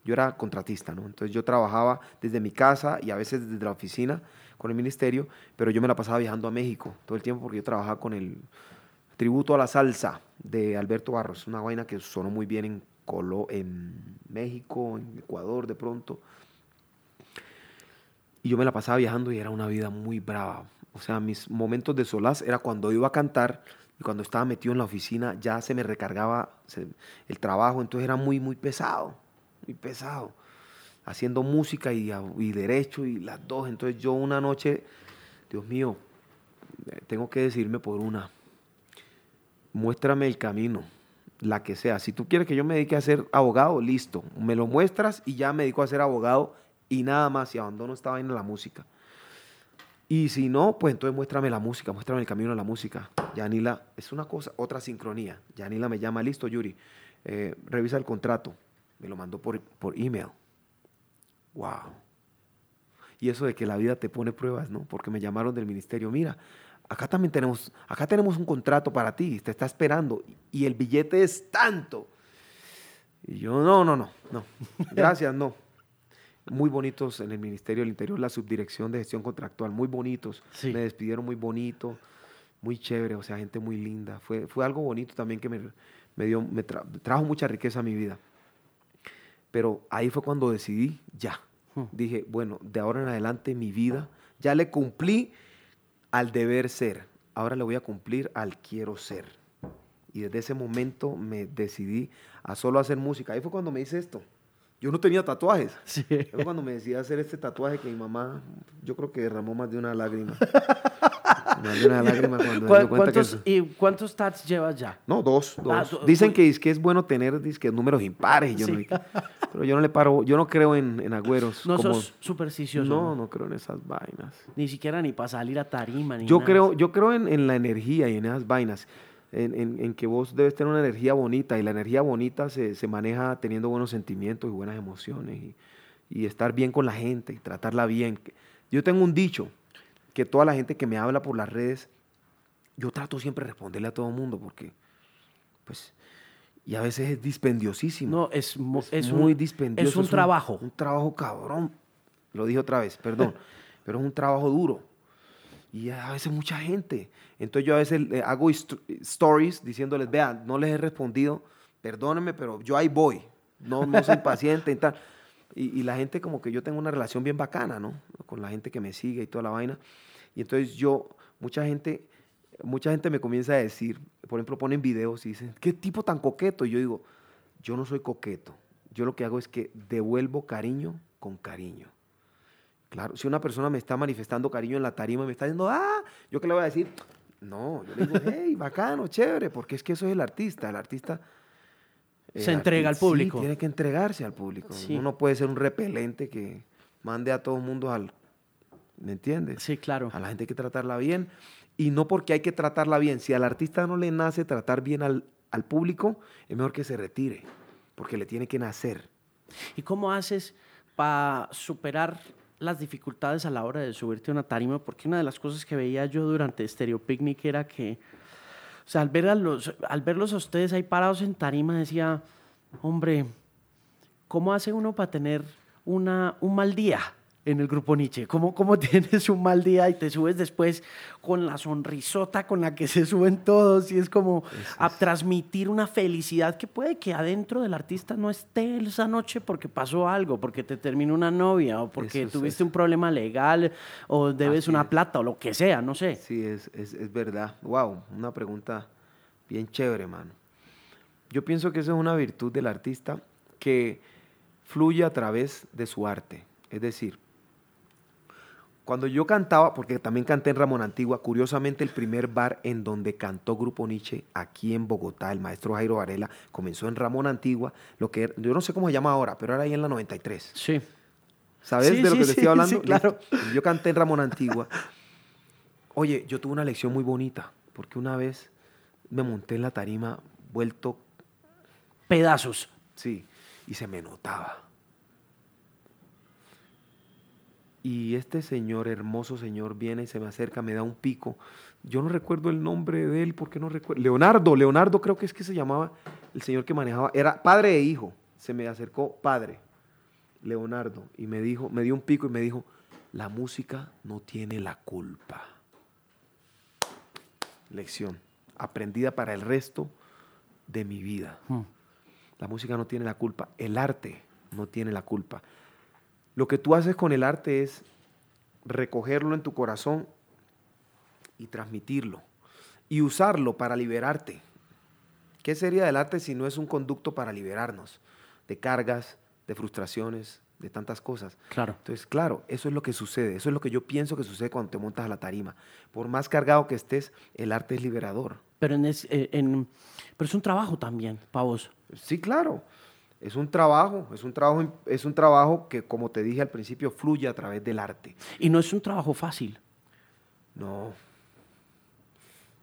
Yo era contratista, ¿no? Entonces yo trabajaba desde mi casa y a veces desde la oficina con el ministerio, pero yo me la pasaba viajando a México todo el tiempo porque yo trabajaba con el tributo a la salsa de Alberto Barros, una vaina que sonó muy bien en Colo en México, en Ecuador de pronto. Y yo me la pasaba viajando y era una vida muy brava. O sea, mis momentos de solaz era cuando iba a cantar y cuando estaba metido en la oficina ya se me recargaba el trabajo, entonces era muy, muy pesado, muy pesado. Haciendo música y, y derecho y las dos. Entonces yo una noche, Dios mío, eh, tengo que decirme por una, muéstrame el camino, la que sea. Si tú quieres que yo me dedique a ser abogado, listo, me lo muestras y ya me dedico a ser abogado y nada más, y abandono esta vaina en la música. Y si no, pues entonces muéstrame la música, muéstrame el camino de la música. Yanila, es una cosa, otra sincronía. Yanila me llama, listo, Yuri, eh, revisa el contrato. Me lo mandó por, por email. Wow. Y eso de que la vida te pone pruebas, ¿no? Porque me llamaron del ministerio, mira, acá también tenemos, acá tenemos un contrato para ti, te está esperando y el billete es tanto. Y yo, no, no, no, no, <laughs> gracias, no. Muy bonitos en el Ministerio del Interior, la subdirección de gestión contractual, muy bonitos. Me despidieron muy bonito, muy chévere, o sea, gente muy linda. Fue, fue algo bonito también que me, me dio, me trajo mucha riqueza a mi vida. Pero ahí fue cuando decidí, ya. Hmm. Dije, bueno, de ahora en adelante mi vida, ya le cumplí al deber ser, ahora le voy a cumplir al quiero ser. Y desde ese momento me decidí a solo hacer música. Ahí fue cuando me hice esto. Yo no tenía tatuajes. Sí. Fue cuando me decidí hacer este tatuaje que mi mamá, yo creo que derramó más de una lágrima. <laughs> más de una lágrima cuando me cuenta ¿Cuántos, que... ¿Y cuántos tats llevas ya? No, dos. Ah, Dicen que es, que es bueno tener números impares. yo no, pero yo no le paro, yo no creo en, en agüeros. No sos supersticioso. No, no creo en esas vainas. Ni siquiera ni para salir a tarima. Ni yo, Creo, yo creo en, en, la energía y en esas vainas. En, en, que vos debes tener una energía bonita y la energía bonita se, se maneja teniendo buenos sentimientos y buenas emociones y, y estar bien con la gente y tratarla bien. Yo tengo un dicho que toda la gente que me habla por las redes, yo trato siempre de responderle a todo el mundo porque, pues, y a veces es dispendiosísimo. No, es, es, muy dispendioso. Es un trabajo. Un, trabajo cabrón. Lo dije otra vez, perdón. <laughs> pero es un trabajo duro. Y a veces mucha gente. Entonces yo a veces hago stories diciéndoles, vean, no les he respondido, perdónenme, pero yo ahí voy. No, no soy <laughs> paciente y tal. Y, y, la gente como que yo tengo una relación bien bacana, ¿no? Con la gente que me sigue y toda la vaina. Y entonces yo, mucha gente mucha gente me comienza a decir, por ejemplo, ponen videos y dicen, ¿qué tipo tan coqueto? Y yo digo, yo no soy coqueto. Yo lo que hago es que devuelvo cariño con cariño. Claro, si una persona me está manifestando cariño en la tarima y me está diciendo, ah, ¿yo qué le voy a decir? No, yo le digo, <laughs> hey, bacano, chévere, porque es que eso es el artista. El artista se entrega al público. tiene que entregarse al público. Uno no puede ser un repelente que mande a todo el mundo al. ¿Me entiendes? Sí, claro. A la gente hay que tratarla bien y no porque hay que tratarla bien. Si al artista no le nace tratar bien al, público, es mejor que se retire, porque le tiene que nacer. ¿Y cómo haces para superar las dificultades a la hora de subirte a una tarima? Porque una de las cosas que veía yo durante Stereo Picnic era que, o sea, al, ver al verlos a ustedes ahí parados en tarima, decía, hombre, ¿cómo hace uno para tener una, un mal día? En el grupo Nietzsche. ¿Cómo, ¿Cómo <laughs> tienes un mal día y te subes después con la sonrisota con la que se suben todos y es como a transmitir una felicidad que puede que adentro del artista no esté esa noche porque pasó algo, porque te terminó una novia o porque tuviste un problema legal o debes una plata o lo que sea, no sé. Sí, es, es, es verdad. Wow, una pregunta bien chévere, mano. Yo pienso que eso es una virtud del artista que fluye a través de su arte. Es decir, cuando yo cantaba, porque también canté en Ramón Antigua, curiosamente el primer bar en donde cantó Grupo Nietzsche aquí en Bogotá, el maestro Jairo Varela, comenzó en Ramón Antigua, lo que yo no sé cómo se llama ahora, pero era ahí en la 93. Sí. ¿Sabes de lo que te estoy hablando? Claro. Yo canté en Ramón Antigua. Oye, yo tuve una lección muy bonita, porque una vez me monté en la tarima vuelto... Pedazos. Sí, y se me notaba y este señor, hermoso señor, viene y se me acerca, me da un pico. Yo no recuerdo el nombre de él, porque no recuerdo. Leonardo, Leonardo creo que es que se llamaba el señor que manejaba, era padre e hijo. Se me acercó padre, Leonardo, y me dijo, me dio un pico y me dijo, la música no tiene la culpa. Lección, aprendida para el resto de mi vida. Hmm. La música no tiene la culpa. El arte no tiene la culpa. Lo que tú haces con el arte es recogerlo en tu corazón y transmitirlo y usarlo para liberarte. ¿Qué sería del arte si no es un conducto para liberarnos de cargas, de frustraciones, de tantas cosas? Claro. Entonces, claro, eso es lo que sucede, eso es lo que yo pienso que sucede cuando te montas a la tarima. Por más cargado que estés, el arte es liberador. Pero, en es, eh, en, pero es un trabajo también, para vos. Sí, claro. Es un trabajo, es un trabajo, es un trabajo que, como te dije al principio, fluye a través del arte. Y no es un trabajo fácil. No.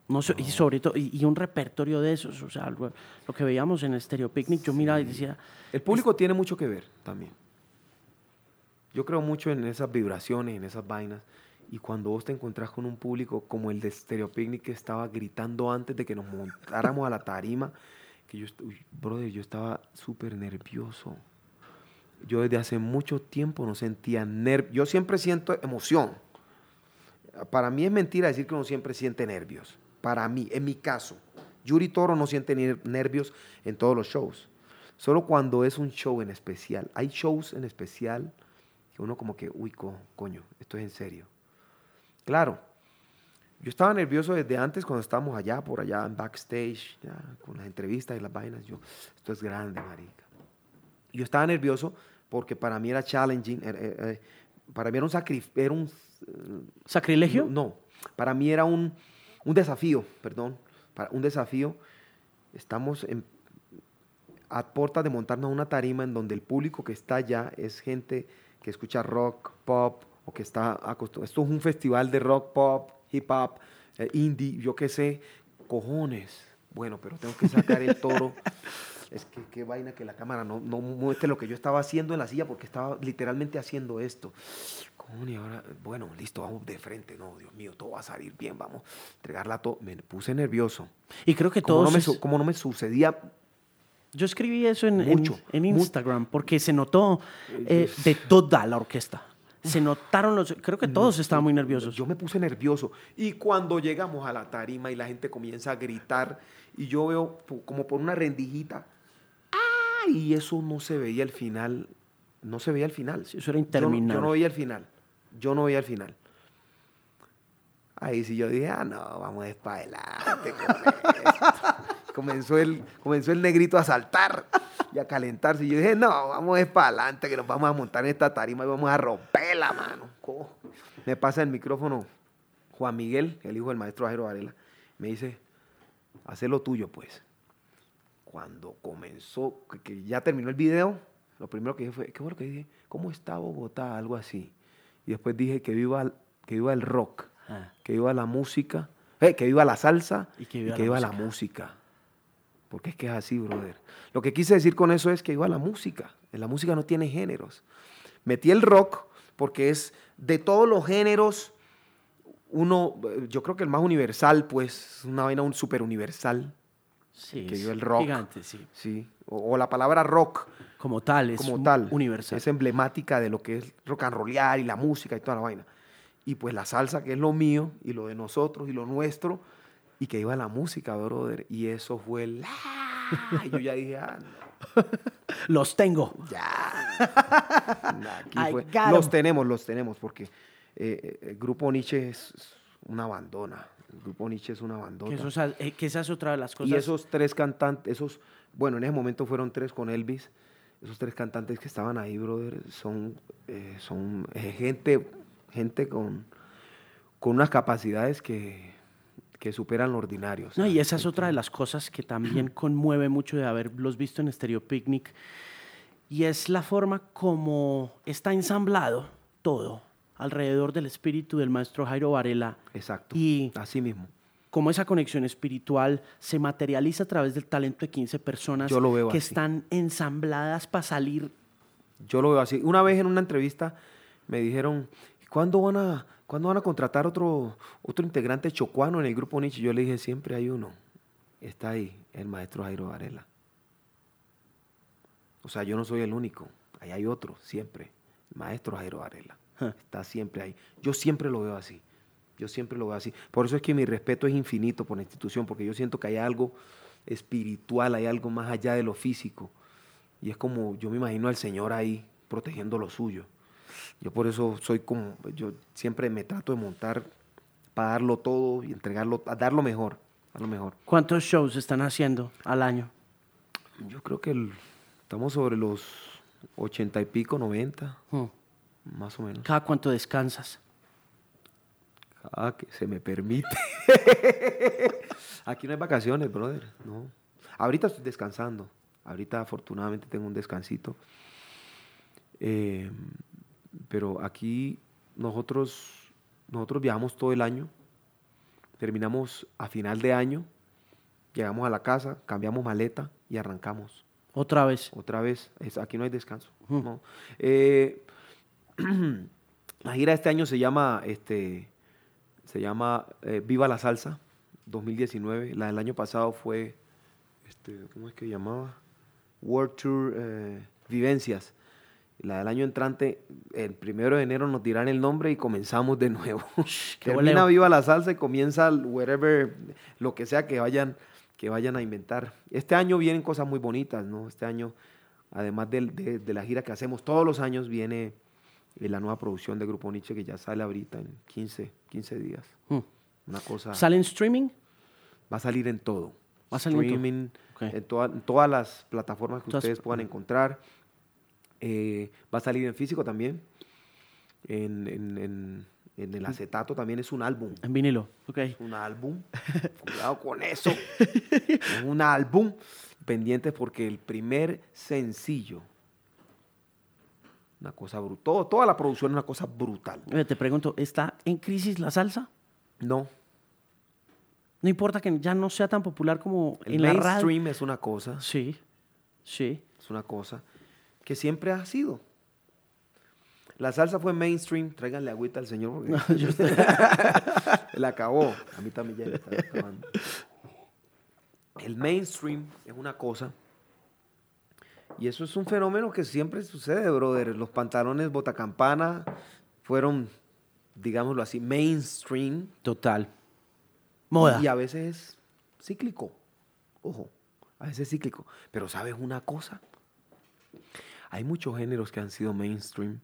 No, sé, Y sobre todo, y, y un repertorio de esos, o sea, lo que veíamos en Stereo Picnic, yo miraba y decía, El público tiene mucho que ver también. Yo creo mucho en esas vibraciones, en esas vainas. Y cuando vos te encontrás con un público como el de Stereo Picnic que estaba gritando antes de que nos montáramos a la tarima, que yo, brother, yo estaba súper nervioso. Yo desde hace mucho tiempo no sentía nervios. Yo siempre siento emoción. Para mí es mentira decir que uno siempre siente nervios. Para mí, en mi caso, Yuri Toro no siente ner- nervios en todos los shows. Solo cuando es un show en especial. Hay shows en especial que uno como que, uy, co- coño, esto es en serio. Claro, yo estaba nervioso desde antes cuando estábamos allá, por allá, en backstage, ya, con las entrevistas y las vainas. Yo, esto es grande, marica. Yo estaba nervioso porque para mí era challenging, era- era- era- para mí era un sacrificio, era un ¿sacrilegio? no, no, para mí era un, un desafío, perdón, para, un desafío. Estamos en, a puertas de montarnos a una tarima en donde el público que está allá es gente que escucha rock, pop, o que está acostumbrado. Esto es un festival de rock, pop, hip hop, eh, indie, yo qué sé, cojones. Bueno, pero tengo que sacar el toro. <laughs> Es que qué vaina que la cámara no, no muestre lo que yo estaba haciendo en la silla porque estaba literalmente haciendo esto. Coño, y ahora, bueno, listo, vamos de frente. No, Dios mío, todo va a salir bien, vamos a entregarla todo. Me puse nervioso. Y creo que todos... no, es- como no me sucedía Yo escribí eso en, Mucho, en Instagram porque se notó eh, de toda la orquesta. Se notaron los... Creo que todos estaban muy nerviosos. Yo me puse nervioso. Y cuando llegamos a la tarima y la gente comienza a gritar y yo veo como por una rendijita, ¡ay! Y eso no se veía al final. No se veía al final. Sí, eso era interminable. Yo no, veía el final. Yo no veía el final. Ahí sí yo dije, ah, no, vamos a adelante con esto. Comenzó, el, comenzó el negrito a saltar y a calentarse. Y yo dije, no, vamos a para adelante, que nos vamos a montar en esta tarima y vamos a romperla, mano. Co- Me pasa el micrófono Juan Miguel, el hijo del maestro Jairo Varela. Me dice, haz lo tuyo, pues. Cuando comenzó, que, ya terminó el video, lo primero que dije fue, ¿qué fue lo que dije? ¿Cómo está Bogotá? Algo así. Y después dije que viva, que viva el rock, Ah. que viva la música, eh, que viva la salsa Y que y viva que la viva la música. Porque es que es así, brother. Lo que quise decir con eso es que viva la música. La música no tiene géneros. Metí el rock porque es de todos los géneros, uno, yo creo que el más universal, pues, es una vaina un súper universal. Sí, que el rock. Gigante, sí. Sí. O, o la palabra rock Como tal, es como tal. universal. Es emblemática de lo que es rock and rollear y la música y toda la vaina. Y pues la salsa, que es lo mío y lo de nosotros y lo nuestro, y que iba la música, brother. Y eso fue el... Y <laughs> yo ya dije, ah, no, <laughs> Los tengo. ya. <laughs> Fue. Los 'em. tenemos, los tenemos, porque eh, eh, el grupo Nietzsche es una bandona. El grupo Nietzsche es una bandona. Que, eso, sa- eh, que esa es otra de las cosas. Y esos tres cantantes, esos, bueno, en ese momento fueron tres con Elvis. Esos tres cantantes que estaban ahí, brother, son, eh, son gente, gente con, con unas capacidades que, que superan lo ordinario. o No, y esa es otra de las cosas que también <clears throat> conmueve mucho de haberlos visto en Stereo Picnic. Y es la forma como está ensamblado todo alrededor del espíritu del maestro Jairo Varela. Exacto. Y Así mismo. cómo esa conexión espiritual se materializa a través del talento de 15 personas Yo lo veo que así. están ensambladas para salir. Yo lo veo así. Una vez en una entrevista me dijeron, ¿cuándo van a, ¿cuándo van a contratar otro, otro integrante chocuano en el grupo Nietzsche? Yo le dije, siempre hay uno. Está ahí, el maestro Jairo Varela. O sea, yo no soy el único. Ahí hay otro, siempre. El maestro Jairo Varela. Está siempre ahí. Yo siempre lo veo así. Yo siempre lo veo así. Por eso es que mi respeto es infinito por la institución, porque yo siento que hay algo espiritual, hay algo más allá de lo físico. Y es como, yo me imagino al Señor ahí protegiendo lo suyo. Yo por eso soy como, yo siempre me trato de montar para darlo todo y entregarlo, a dar lo mejor, a lo mejor. ¿Cuántos shows están haciendo al año? Yo creo que el- estamos sobre los ochenta y pico, noventa, Hmm. más o menos. ¿Cada cuánto descansas? Ah, que se me permite. Aquí no hay vacaciones, brother. No. Ahorita estoy descansando. Ahorita afortunadamente tengo un descansito. Eh, pero aquí nosotros, nosotros viajamos todo el año. Terminamos a final de año. Llegamos a la casa, cambiamos maleta y arrancamos. Otra vez. Otra vez, es- aquí no hay descanso. No. Eh, <clears throat> la gira de este año se llama, este, se llama eh, Viva la Salsa 2019. La del año pasado fue, este, ¿cómo es que llamaba? World Tour eh, Vivencias. La del año entrante, el primero de enero nos dirán el nombre y comenzamos de nuevo. <laughs> Termina. Viva la Salsa y comienza el whatever, lo que sea que vayan, que vayan a inventar. Este año vienen cosas muy bonitas, ¿no? Este año, además del- de, de la gira que hacemos todos los años, viene eh, la nueva producción de Grupo Nietzsche que ya sale ahorita en 15, 15 días. Hmm. Una cosa... ¿Sale en streaming? Va a salir en todo. Va a salir en todo. Streaming, Ok. en, toda- en todas las plataformas que Todas- ustedes puedan encontrar. Eh, va a salir en físico también. En, en- en- en el acetato también es un álbum. En vinilo. Ok. Es un álbum. <laughs> Cuidado con eso. <laughs> es un álbum. Pendientes porque el primer sencillo. Una cosa brutal. Toda la producción es una cosa brutal. Te pregunto, ¿está en crisis la salsa? No. No importa que ya no sea tan popular como El en la radio. mainstream es una cosa. Sí, sí. Es una cosa que siempre ha sido. La salsa fue mainstream. Tráiganle agüita al señor. Porque No, <laughs> yo <laughs> la acabó. A mí también ya me está acabando. El mainstream es una cosa. Y eso es un fenómeno que siempre sucede, brother. Los pantalones botacampana fueron, digámoslo así, mainstream. Total. Moda. Y a veces es cíclico. Ojo, a veces es cíclico. Pero ¿sabes una cosa? Hay muchos géneros que han sido mainstream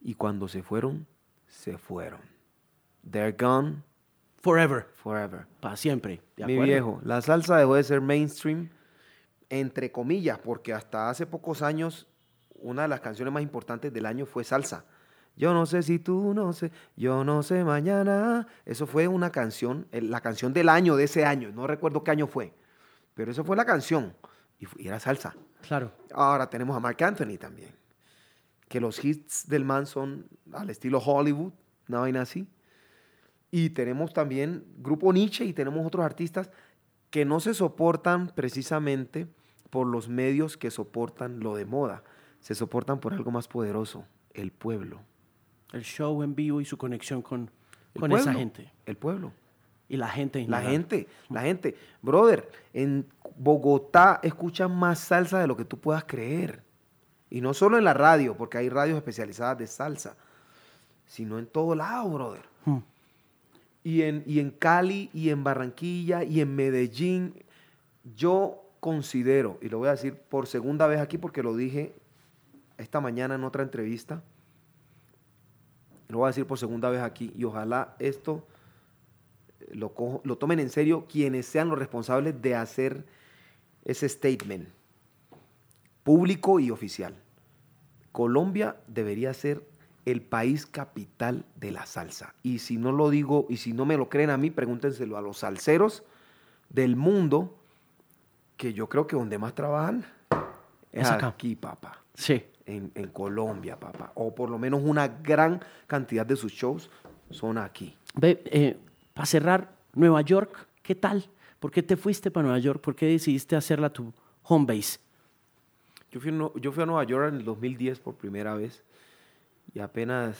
y cuando se fueron, se fueron. They're gone Forever. forever. Para siempre. ¿de Mi viejo, la salsa dejó de ser mainstream, entre comillas, porque hasta hace pocos años una de las canciones más importantes del año fue salsa. Yo no sé si tú no sé, yo no sé mañana. Eso fue una canción, el- la canción del año, de ese año. No recuerdo qué año fue, pero eso fue la canción y, era salsa. Claro. Ahora tenemos a Mark Anthony también. Que los hits del man son al estilo Hollywood, una vaina así. Y tenemos también Grupo Nietzsche y tenemos otros artistas que no se soportan precisamente por los medios que soportan lo de moda. Se soportan por algo más poderoso, el pueblo. El show en vivo y su conexión con, El con esa gente. El pueblo. Y la gente. en La general. gente, la gente. Brother, en Bogotá escuchan más salsa de lo que tú puedas creer. Y no solo en la radio, porque hay radios especializadas de salsa, sino en todo lado, brother. Hmm. Y en, y en Cali, y en Barranquilla, y en Medellín, yo considero, y lo voy a decir por segunda vez aquí porque lo dije esta mañana en otra entrevista, lo voy a decir por segunda vez aquí, y ojalá esto lo, cojo- lo tomen en serio quienes sean los responsables de hacer ese statement público y oficial. Colombia debería ser el país capital de la salsa. Y si no lo digo, y si no me lo creen a mí, pregúntenselo a los salseros del mundo, que yo creo que donde más trabajan es Es acá. aquí, papá Sí. en, en Colombia, papá. O por lo menos una gran cantidad de sus shows son aquí. Ve, para cerrar, Nueva York, ¿qué tal? ¿Por qué te fuiste para Nueva York? ¿Por qué decidiste hacerla tu home base? Yo fui, yo fui a Nueva York en el 2010 por primera vez y apenas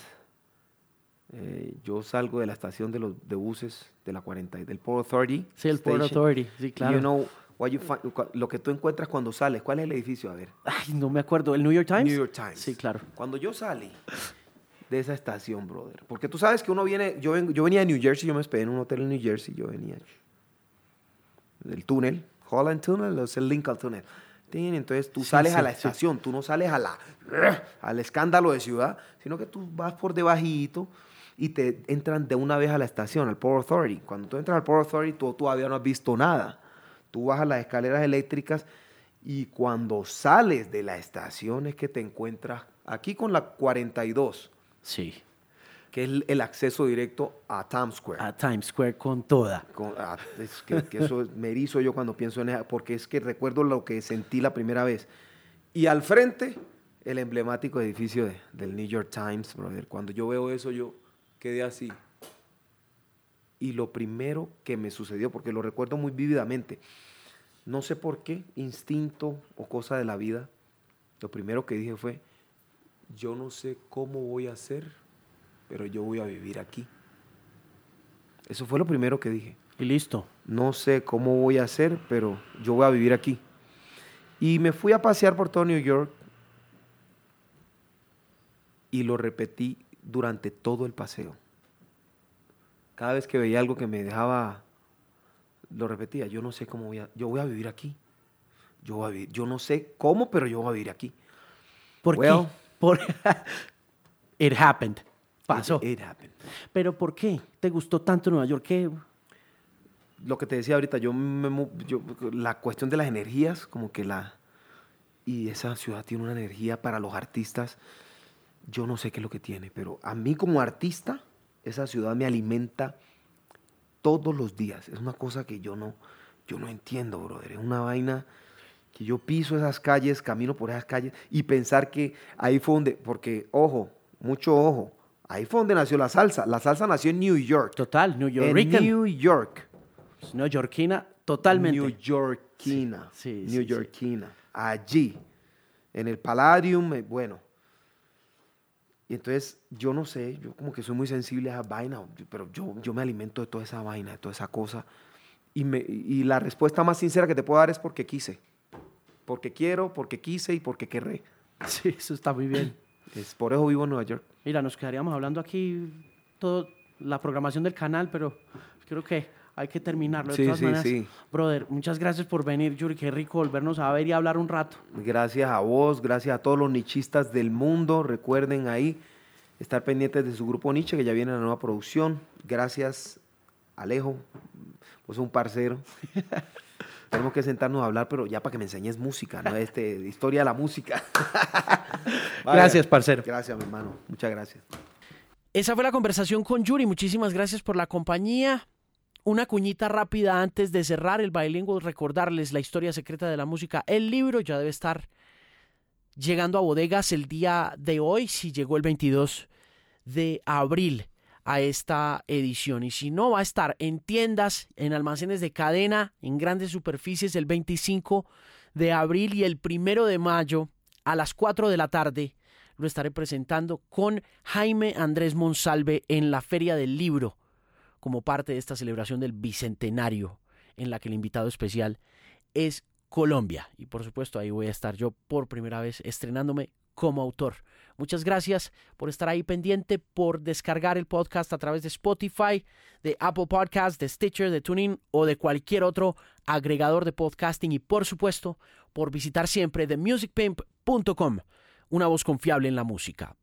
eh, yo salgo de la estación de los de buses de la 40, y- del Port Authority. Sí, el Port Station, Authority, sí, claro. You know what you find- lo que tú encuentras cuando sales. ¿Cuál es el edificio? A ver. Ay, no me acuerdo. ¿El New York Times? New York Times. Sí, claro. Cuando yo salí de esa estación, brother, porque tú sabes que uno viene, yo, ven- yo venía de New Jersey, yo me hospedé en un hotel en New Jersey, yo venía del túnel, Holland Tunnel, o sea, el Lincoln Tunnel. entonces tú sales sí, a la sí. estación, tú no sales a la, al escándalo de ciudad, sino que tú vas por debajito y te entran de una vez a la estación, al Port Authority. Cuando tú entras al Port Authority, tú todavía no has visto nada. Tú bajas las escaleras eléctricas y cuando sales de la estación es que te encuentras aquí con la 42, Sí. que es el- acceso directo a Times Square. A Times Square con toda. Con- ah, es que, que eso me erizo yo cuando pienso en esa, porque es que recuerdo lo que sentí la primera vez. Y al frente, el emblemático edificio de- del New York Times, brother. Cuando yo veo eso, yo quedé así. Y lo primero que me sucedió, porque lo recuerdo muy vívidamente, no sé por qué, instinto o cosa de la vida, lo primero que dije fue, yo no sé cómo voy a hacer, pero yo voy a vivir aquí. Eso fue lo primero que dije Y listo. no sé cómo voy a hacer, pero yo voy a vivir aquí. Y me fui a pasear por todo New York y lo repetí durante todo el paseo. Cada vez que veía algo que me dejaba, lo repetía, yo no sé cómo voy a, yo voy a vivir aquí. Yo, voy a vivir, yo no sé cómo, pero yo voy a vivir aquí. ¿Por Well. qué? Por... <laughs> It happened. Pasó. It, it happened. Pero ¿por qué te gustó tanto Nueva York? Lo que te decía ahorita, yo, me yo- la cuestión de las energías, como que la... Y esa ciudad tiene una energía para los artistas, yo no sé qué es lo que tiene, pero a mí como artista, esa ciudad me alimenta todos los días. Es una cosa que yo no, yo no entiendo, brother. Es una vaina que yo piso esas calles, camino por esas calles y pensar que ahí fue donde, porque, ojo, mucho ojo, ahí fue donde nació la salsa. La salsa nació en New York. Total, New En York. New York. Neoyorquina, totalmente. New Yorkina. Sí, sí, New sí, Yorkina. Allí, en el Palladium, eh, bueno. Y entonces, yo no sé, yo como que soy muy sensible a esa vaina, pero yo, yo me alimento de toda esa vaina, de toda esa cosa. Y, me, y la respuesta más sincera que te puedo dar es porque quise. Porque quiero, porque quise y porque querré. <laughs> Sí, eso está muy bien. Es por eso vivo en Nueva York. Mira, nos quedaríamos hablando aquí toda la programación del canal, pero creo que hay que terminarlo. De Sí, todas sí, maneras, sí. brother, muchas gracias por venir, Yuri. Qué rico volvernos a ver y hablar un rato. Gracias a vos, gracias a todos los nichistas del mundo. Recuerden ahí estar pendientes de su grupo Nietzsche, que ya viene la nueva producción. Gracias, Alejo. Vos sos un parcero. <laughs> Tenemos que sentarnos a hablar, pero ya para que me enseñes música, ¿no? <laughs> Este, historia de la música. <laughs> Gracias, parcero. Gracias, mi hermano. Muchas gracias. Esa fue la conversación con Yuri. Muchísimas gracias por la compañía. Una cuñita rápida antes de cerrar el Bilingual, recordarles la historia secreta de la música. El libro ya debe estar llegando a bodegas el día de hoy, si llegó el 22 de abril a esta edición. Y si no, va a estar en tiendas, en almacenes de cadena, en grandes superficies el 25 de abril y el primero de mayo a las 4 de la tarde lo estaré presentando con Jaime Andrés Monsalve en la Feria del Libro, como parte de esta celebración del Bicentenario, en la que el invitado especial es Colombia. Y por supuesto ahí voy a estar yo por primera vez estrenándome como autor. Muchas gracias por estar ahí pendiente, por descargar el podcast a través de Spotify, de Apple Podcasts, de Stitcher, de TuneIn o de cualquier otro agregador de podcasting y por supuesto por visitar siempre themusicpimp.com, una voz confiable en la música.